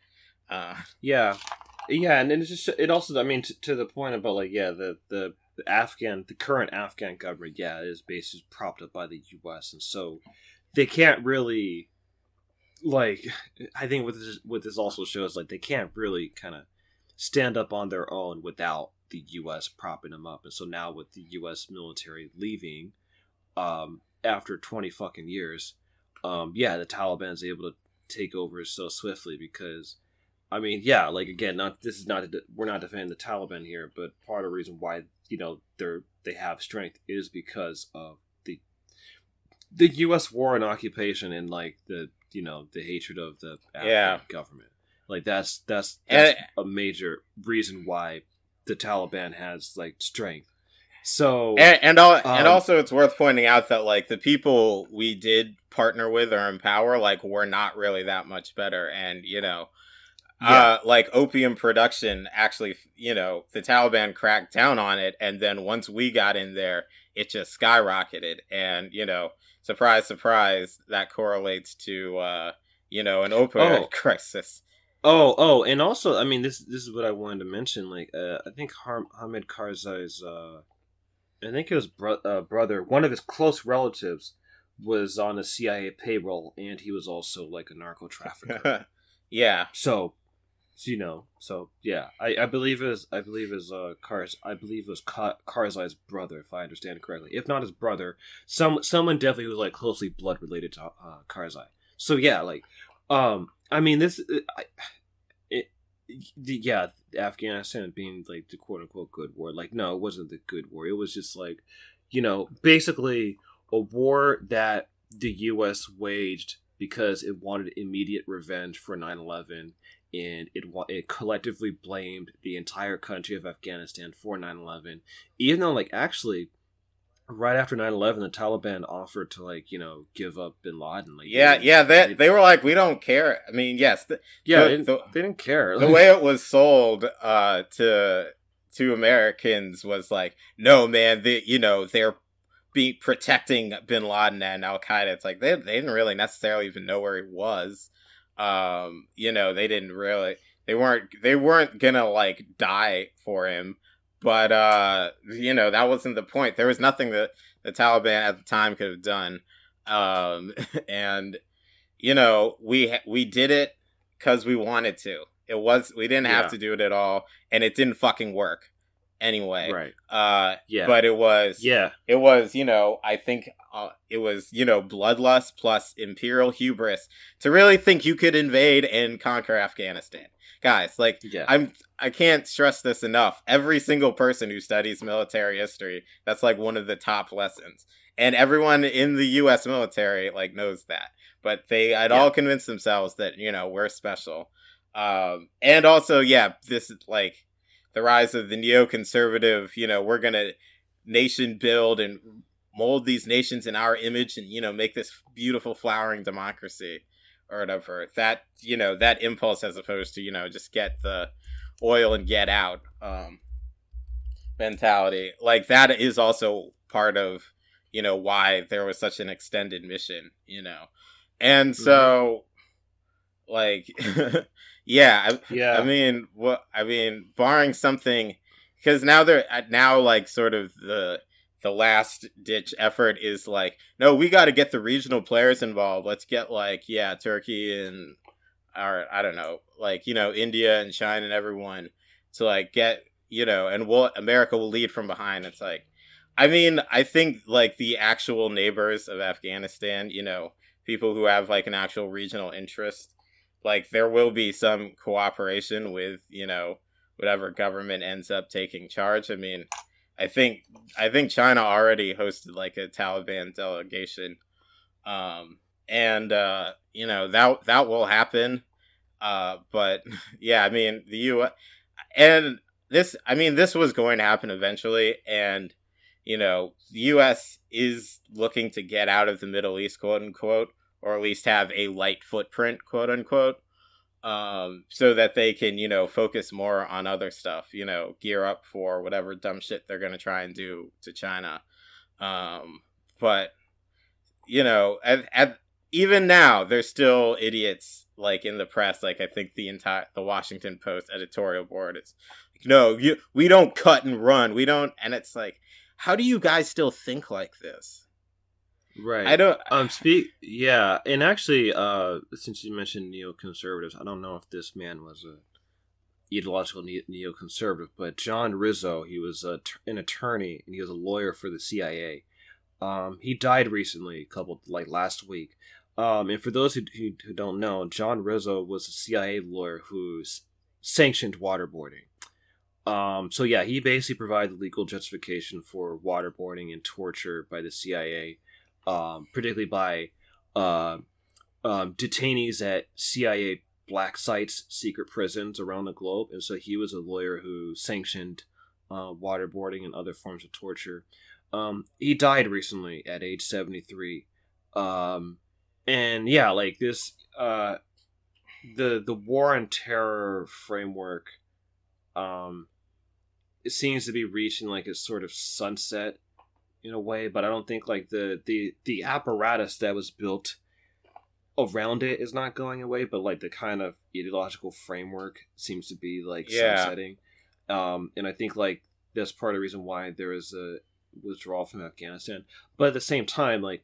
Uh, Yeah, yeah, and it's just it also I mean t- to the point about like yeah the the the Afghan, the current Afghan government, yeah, is basically propped up by the U.S. and so they can't really like. I think what this what this also shows, like they can't really kind of stand up on their own without the U.S. propping them up, and so now with the U.S. military leaving, um, after twenty fucking years, um, yeah, the Taliban's able to take over so swiftly because I mean, yeah, like again, not this is not we're not defending the Taliban here, but part of the reason why you know they're they have strength is because of the the U.S. war and occupation and like the you know the hatred of the Afghan Yeah. government. Like that's that's, that's And- a major reason why the Taliban has like strength. So and and, al- and Um, also it's worth pointing out that like the people we did partner with or empower like were not really that much better and you know uh like opium production actually you know the Taliban cracked down on it and then once we got in there it just skyrocketed and you know surprise surprise that correlates to uh you know an opioid Oh. crisis Oh, oh, and also, I mean, this this is what I wanted to mention. Like, uh, I think Har- Hamid Karzai's, uh, I think his bro- uh, brother, one of his close relatives, was on a CIA payroll, and he was also like a narco trafficker. yeah so, so, you know, so yeah, I, I believe his, I believe his, uh, Karz, I believe it was Ka- Karzai's brother, if I understand correctly. If not his brother, some someone definitely who was like closely blood related to uh, Karzai. So yeah, like, um, I mean, this, I, it, yeah, Afghanistan being like the quote unquote good war. Like, no, it wasn't the good war. It was just like, you know, basically a war that the U.S. waged because it wanted immediate revenge for 9/11 and it it collectively blamed the entire country of Afghanistan for 9/11 even though like actually right after 9/11 the Taliban offered to like you know give up bin Laden like yeah they- yeah they, they were like we don't care i mean yes the, yeah the- they, didn't, the- they didn't care the way it was sold uh to to Americans was like, no man, they you know they're be protecting Bin Laden and Al Qaeda. It's like they they didn't really necessarily even know where he was. Um, you know, they didn't really they weren't they weren't gonna like die for him. But uh, you know that wasn't the point. There was nothing that the Taliban at the time could have done. Um, and you know we we did it because we wanted to. It was we didn't have Yeah. to do it at all, and it didn't fucking work anyway. right Uh, yeah but it was yeah it was you know I think uh, it was you know bloodlust plus imperial hubris to really think you could invade and conquer Afghanistan, guys. Like yeah I'm I can't stress this enough. Every single person who studies military history, that's like one of the top lessons. And everyone in the US military like knows that. But they had Yeah. all convinced themselves that, you know, we're special. Um and also, yeah, this like the rise of the neoconservative, you know, we're going to nation build and mold these nations in our image and, you know, make this beautiful flowering democracy or whatever. That, you know, that impulse as opposed to, you know, just get the oil and get out um mentality. Like that is also part of you know why there was such an extended mission you know. And so like yeah I, yeah. I mean what i mean barring something because now they're now like sort of the the last ditch effort is like no we got to get the regional players involved. Let's get like yeah turkey and or i don't know like you know india and china and everyone to like get you know and we'll america will lead from behind. It's like i mean i think like the actual neighbors of afghanistan you know people who have like an actual regional interest like there will be some cooperation with you know whatever government ends up taking charge. I mean i think i think china already hosted like a taliban delegation. Um and uh you know that that will happen. Uh but yeah i mean the u and this i mean this was going to happen eventually. And you know the us is looking to get out of the middle east quote unquote or at least have a light footprint quote unquote um so that they can you know focus more on other stuff you know gear up for whatever dumb shit they're going to try and do to china um but you know at, at even now there's still idiots like in the press like i think the entire the washington post editorial board is no, you we don't cut and run. We don't and it's like how do you guys still think like this? Right. I don't Um. Speak. Yeah. And actually, uh, since you mentioned neoconservatives, I don't know if this man was a ideological ne- neoconservative, but John Rizzo, he was a, an attorney and he was a lawyer for the CIA. Um, he died recently, a couple like last week. Um, and for those who, who, who don't know, John Rizzo was a CIA lawyer who's sanctioned waterboarding. Um, so yeah, he basically provided legal justification for waterboarding and torture by the CIA, um, particularly by uh, um, detainees at CIA black sites, secret prisons around the globe. And so he was a lawyer who sanctioned uh, waterboarding and other forms of torture. Um, he died recently at age 73. Um, and yeah, like this, uh, the, the war on terror framework, um, it seems to be reaching like a sort of sunset in a way, but I don't think like the, the, the apparatus that was built around it is not going away, but like the kind of ideological framework seems to be like Yeah. sunsetting. Um, and I think like that's part of the reason why there is a withdrawal from Afghanistan. But at the same time, like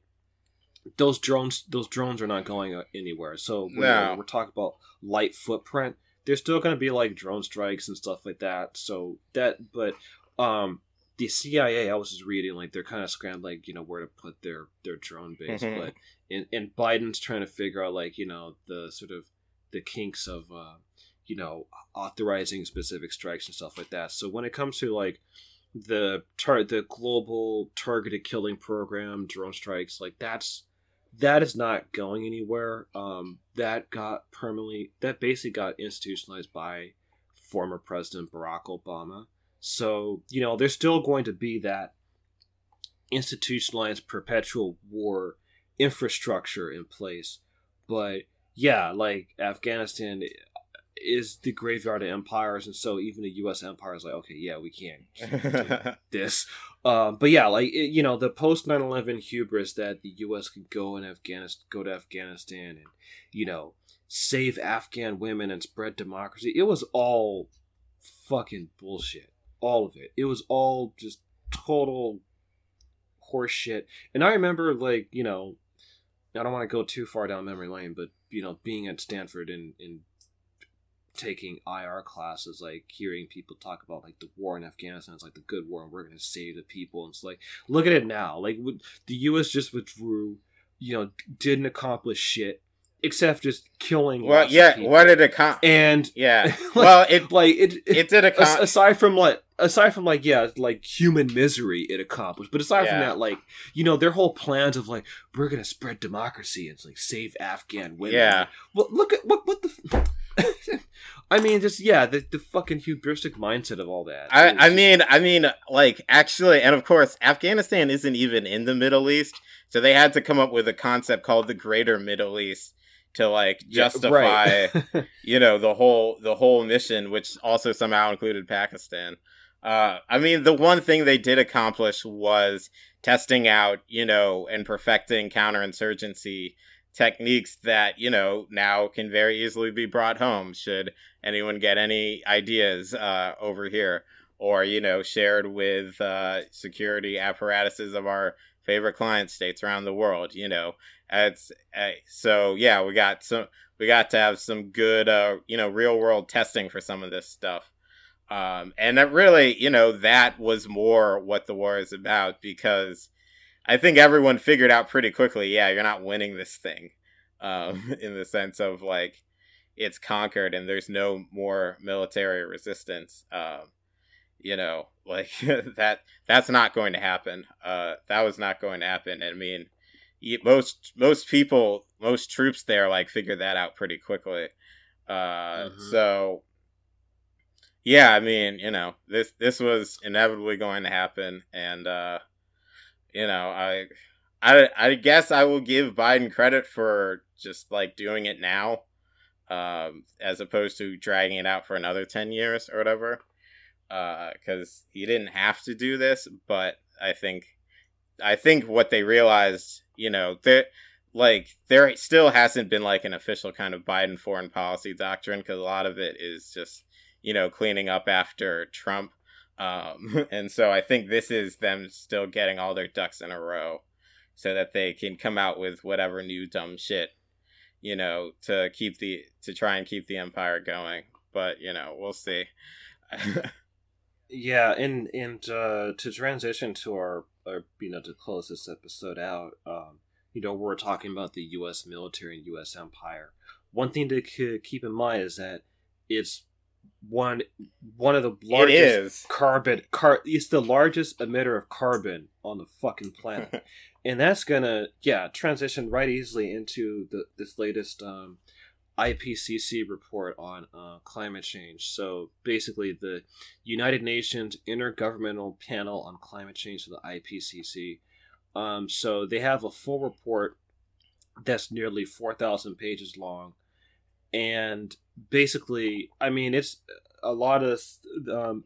those drones, those drones are not going uh, anywhere. So when No. we're, we're talking about light footprint, there's still going to be like drone strikes and stuff like that. So that, but um, the CIA, I was just reading like they're kind of scrambling, you know, where to put their their drone base, Mhm. but and, and Biden's trying to figure out like you know the sort of the kinks of uh, you know authorizing specific strikes and stuff like that. So when it comes to like the tar- the global targeted killing program, drone strikes, like that's that is not going anywhere. Um, that got permanently that basically got institutionalized by former President Barack Obama. So you know there's still going to be that institutionalized perpetual war infrastructure in place. But yeah, like Afghanistan is the graveyard of empires, and so even the U.S. empire is like, okay, yeah, we can't do this. Um, but yeah, like it, you know, the post 9-11 hubris that the U.S. could go in Afghanistan, go to Afghanistan, and you know, save Afghan women and spread democracy. It was all fucking bullshit. All of it. It was all just total horseshit. And I remember, like, you know, I don't want to go too far down memory lane, but you know, being at Stanford and, and taking IR classes, like hearing people talk about like the war in Afghanistan, it's like the good war, and we're going to save the people. And it's like, look at it now. Like, the U.S. just withdrew, you know, didn't accomplish shit except just killing. well, yeah, what did it com- and Yeah. like, Well, it like it, it, did a as- com- aside from like aside from like yeah like human misery it accomplished but aside from that like you know their whole plans of like we're gonna spread democracy and like save afghan women Yeah. well look at what what the I mean just yeah the, the fucking hubristic mindset of all that I, is I mean, I mean, like actually, and of course, Afghanistan isn't even in the Middle East, so they had to come up with a concept called the Greater Middle East to like Yeah, justify, right. you know, the whole the whole mission, which also somehow included Pakistan. Uh, I mean, the one thing they did accomplish was testing out, you know, and perfecting counterinsurgency techniques that you know now can very easily be brought home should anyone get any ideas uh, over here or you know shared with uh, security apparatuses of our favorite client states around the world you know it's uh, so yeah we got some we got to have some good uh, you know real world testing for some of this stuff um, and that really you know that was more what the war is about because I think everyone figured out pretty quickly, yeah, you're not winning this thing, um, in the sense of like it's conquered and there's no more military resistance. Um, you know, like that that's not going to happen. Uh, that was not going to happen. I mean, most most people, most troops there, like figured that out pretty quickly. Uh, Mhm. so yeah, I mean, you know, this this was inevitably going to happen, and uh, you know, I, I, I guess I will give Biden credit for just like doing it now, um, as opposed to dragging it out for another ten years or whatever, because he didn't have to do this. But I think, I think what they realized, you know, that like there still hasn't been like an official kind of Biden foreign policy doctrine because a lot of it is just you know, cleaning up after Trump. Um, and so I think this is them still getting all their ducks in a row so that they can come out with whatever new dumb shit, you know, to keep the to try and keep the empire going. But, you know, we'll see. yeah, and and uh to transition to our, our you know, to close this episode out, um, you know, we're talking about the US military and US empire. One thing to keep in mind is that it's one one of the largest carbon car it's the largest emitter of carbon on the fucking planet and that's gonna yeah transition right easily into the this latest um, IPCC report on uh, climate change. So basically, the United Nations Intergovernmental Panel on Climate Change, so the IPCC. Um, so they have a full report that's nearly four thousand pages long, and basically, I mean, it's a lot of um,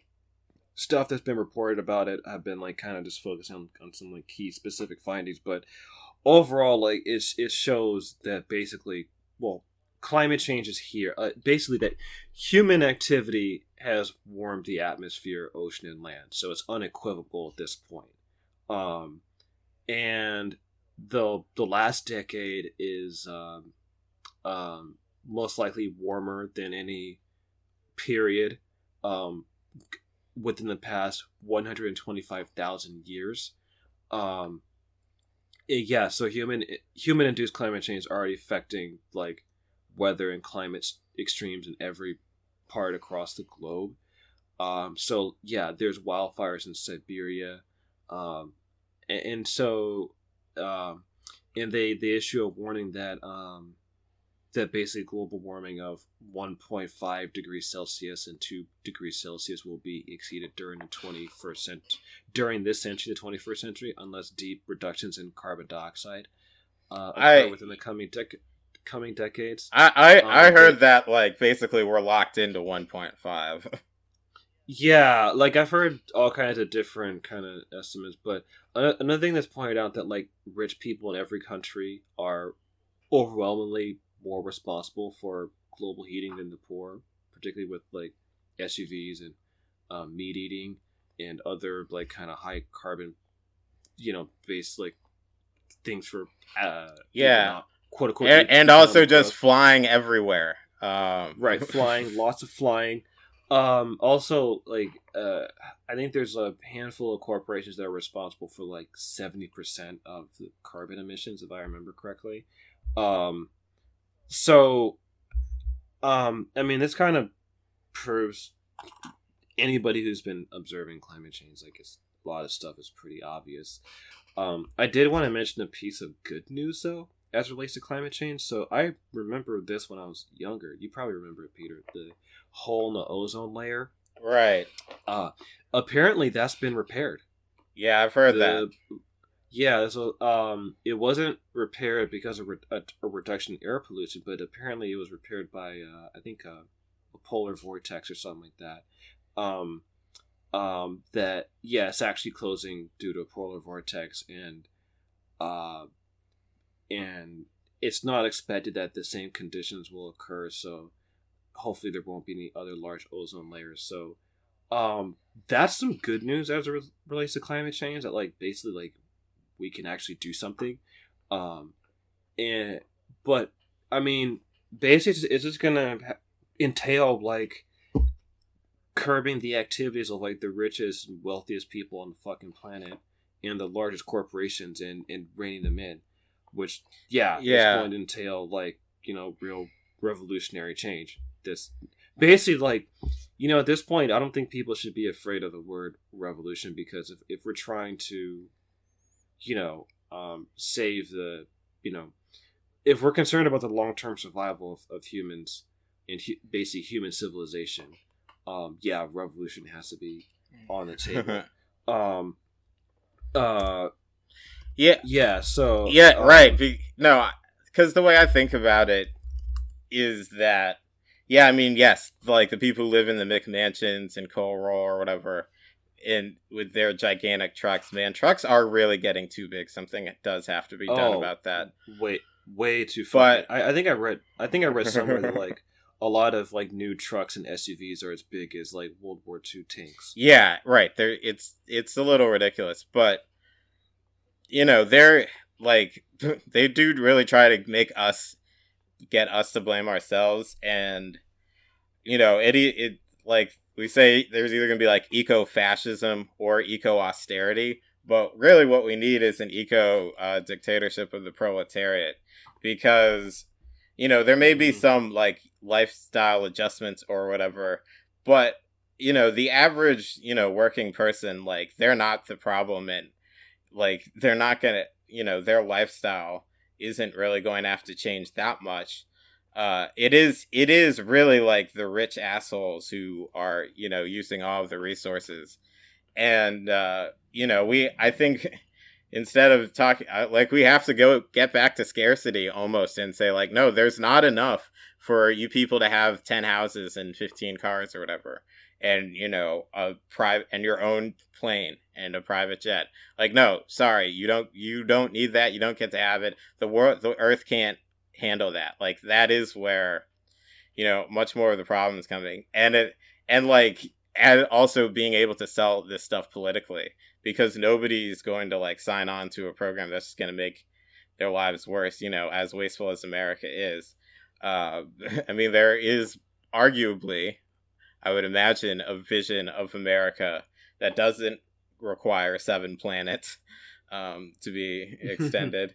stuff that's been reported about it I've been like kind of just focusing on, on some like key specific findings, but overall, like it's it shows that basically, well, climate change is here. Uh, basically, that human activity has warmed the atmosphere, ocean, and land. So it's unequivocal at this point. Um, and the the last decade is um, um, most likely warmer than any period um, within the past 125,000 years. Um, yeah, so human human induced climate change is already affecting like weather and climate extremes in every part across the globe. Um, so yeah, there's wildfires in Siberia, um, and, and so um, and they they issue a warning that um, that basically global warming of 1.5 degrees Celsius and 2 degrees Celsius will be exceeded during the 21st century, during this century, the 21st century, unless deep reductions in carbon dioxide uh, I, within the coming dec- coming decades. I I, um, I heard that like basically we're locked into 1.5. yeah, like I've heard all kinds of different kind of estimates, but another thing that's pointed out that like rich people in every country are overwhelmingly more responsible for global heating than the poor, particularly with like SUVs and um, meat eating and other like kind of high carbon, you know, based like things for uh, yeah, quote unquote, and, and also just flying everywhere. Um. Right, flying, lots of flying. Um, also, like, uh, I think there's a handful of corporations that are responsible for like seventy percent of the carbon emissions, if I remember correctly. Um, so, um, I mean, this kind of proves anybody who's been observing climate change, like a lot of stuff is pretty obvious. Um, I did want to mention a piece of good news though, as relates to climate change. So I remember this when I was younger. You probably remember it, Peter. The hole in the ozone layer. Right. Uh, apparently that's been repaired. Yeah, I've heard the, that. Yeah, so um, it wasn't repaired because of re- a, a, reduction in air pollution, but apparently it was repaired by uh, I think uh, a polar vortex or something like that. Um, um, that yeah, it's actually closing due to a polar vortex, and uh, and it's not expected that the same conditions will occur. So hopefully there won't be any other large ozone layers. So um, that's some good news as it relates to climate change. That like basically like we can actually do something. Um, and but I mean, basically, it's just gonna entail like curbing the activities of like the richest wealthiest people on the fucking planet and the largest corporations and and reining them in, which yeah, yeah, it's going to entail like you know real revolutionary change. This basically like you know at this point i don't think people should be afraid of the word revolution because if, if we're trying to you know, um, save the, you know, if we're concerned about the long term survival of, of, humans and hu- basically human civilization, um, yeah, revolution has to be on the table. um, uh, yeah, yeah. So yeah, um, right. Be- no, because the way I think about it is that, yeah, I mean, yes, like the people who live in the McMansions and Coral or whatever and with their gigantic trucks, man, trucks are really getting too big. Something does have to be done oh, about that. Wait, way too far. But I, I, think I read. I think I read somewhere that like a lot of like new trucks and SUVs are as big as like World War II tanks. Yeah, right. There, it's it's a little ridiculous, but you know, they're like they do really try to make us get us to blame ourselves, and you know, it it like we say there's either going to be like eco fascism or eco austerity, but really what we need is an eco uh, dictatorship of the proletariat because you know there may be Mhm. some like lifestyle adjustments or whatever but you know the average you know working person like they're not the problem and like they're not gonna you know their lifestyle isn't really going to have to change that much. Uh it is it is really like the rich assholes who are you know using all of the resources. And uh you know we i think instead of talking uh, like we have to go get back to scarcity almost and say like no there's not enough for you people to have 10 houses and 15 cars or whatever and you know a private and your own plane and a private jet. Like no sorry you don't you don't need that you don't get to have it. The world the earth can't handle that. Like that is where you know much more of the problem is coming. And it and like and also being able to sell this stuff politically because nobody's going to like sign on to a program that's going to make their lives worse you know as wasteful as america is. Uh i mean there is arguably i would imagine a vision of america that doesn't require seven planets um to be extended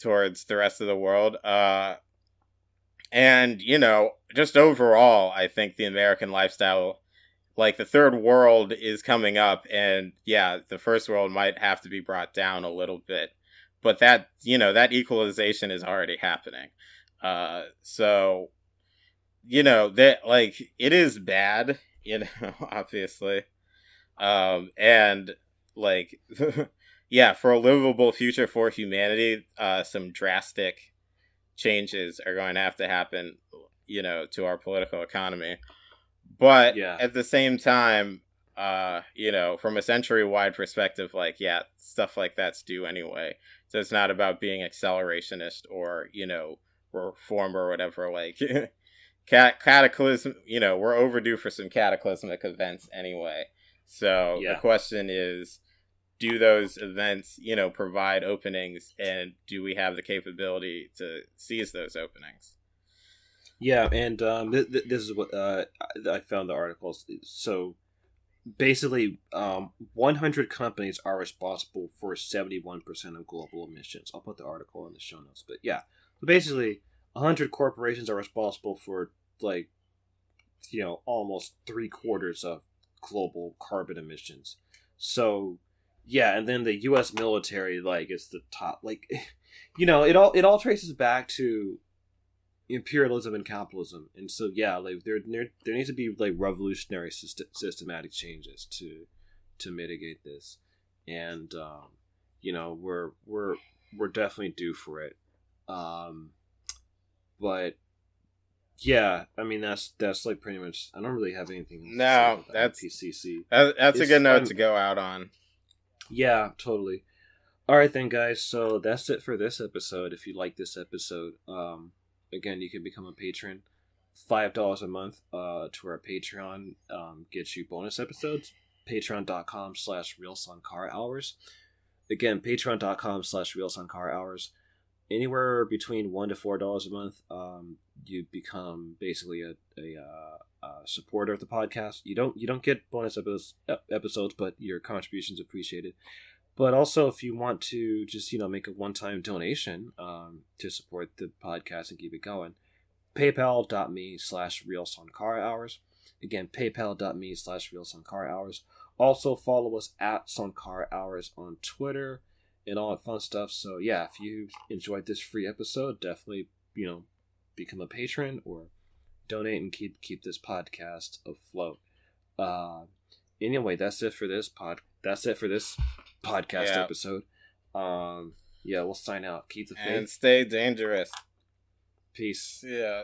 towards the rest of the world uh and you know just overall i think the american lifestyle like the third world is coming up and yeah the first world might have to be brought down a little bit but that you know that equalization is already happening uh so you know that like it is bad you know obviously. Um and like yeah for a livable future for humanity uh some drastic changes are going to have to happen you know to our political economy. But Yeah. at the same time uh you know from a century wide perspective like yeah stuff like that's due anyway. So it's not about being accelerationist or you know reform or whatever like cat cataclysm you know we're overdue for some cataclysmic events anyway so Yeah. the question is do those events you know provide openings and do we have the capability to seize those openings Yeah, and um, th- th- this is what uh, I found the articles. So basically, um, 100 companies are responsible for 71% of global emissions. I'll put the article in the show notes. But yeah, so basically, 100 corporations are responsible for like, you know, almost three quarters of global carbon emissions. So yeah, and then the U.S. military like is the top. Like, you know, it all it all traces back to imperialism and capitalism and so yeah like there there, there needs to be like revolutionary syst- systematic changes to to mitigate this and um you know we're we're we're definitely due for it um but yeah i mean that's that's like pretty much i don't really have anything to say No, about that's- pcc that, that's a good note fun. to go out on yeah, totally. All right, then, guys. So that's it for this episode. If you like this episode, um, again, you can become a patron. Five dollars a month uh, to our Patreon um, gets you bonus episodes. Patreon.com slash Real Sankara Hours. Again, Patreon.com slash Real Sankara Hours. Anywhere between one to four dollars a month, um, you become basically a, a, uh, a supporter of the podcast. You don't you don't get bonus episodes, episodes, but your contributions appreciated. But also, if you want to just you know make a one time donation um, to support the podcast and keep it going, PayPal.me slash Real Sankara Hours. Again, PayPal.me slash Real Sankara Hours. Also follow us at Sankara Hours on Twitter and all that fun stuff. So yeah, if you enjoyed this free episode, definitely you know become a patron or donate and keep keep this podcast afloat. Uh, anyway, that's it for this pod. That's it for this podcast Yeah. episode. Um, yeah, we'll sign out. Keep the faith. and stay dangerous Peace. yeah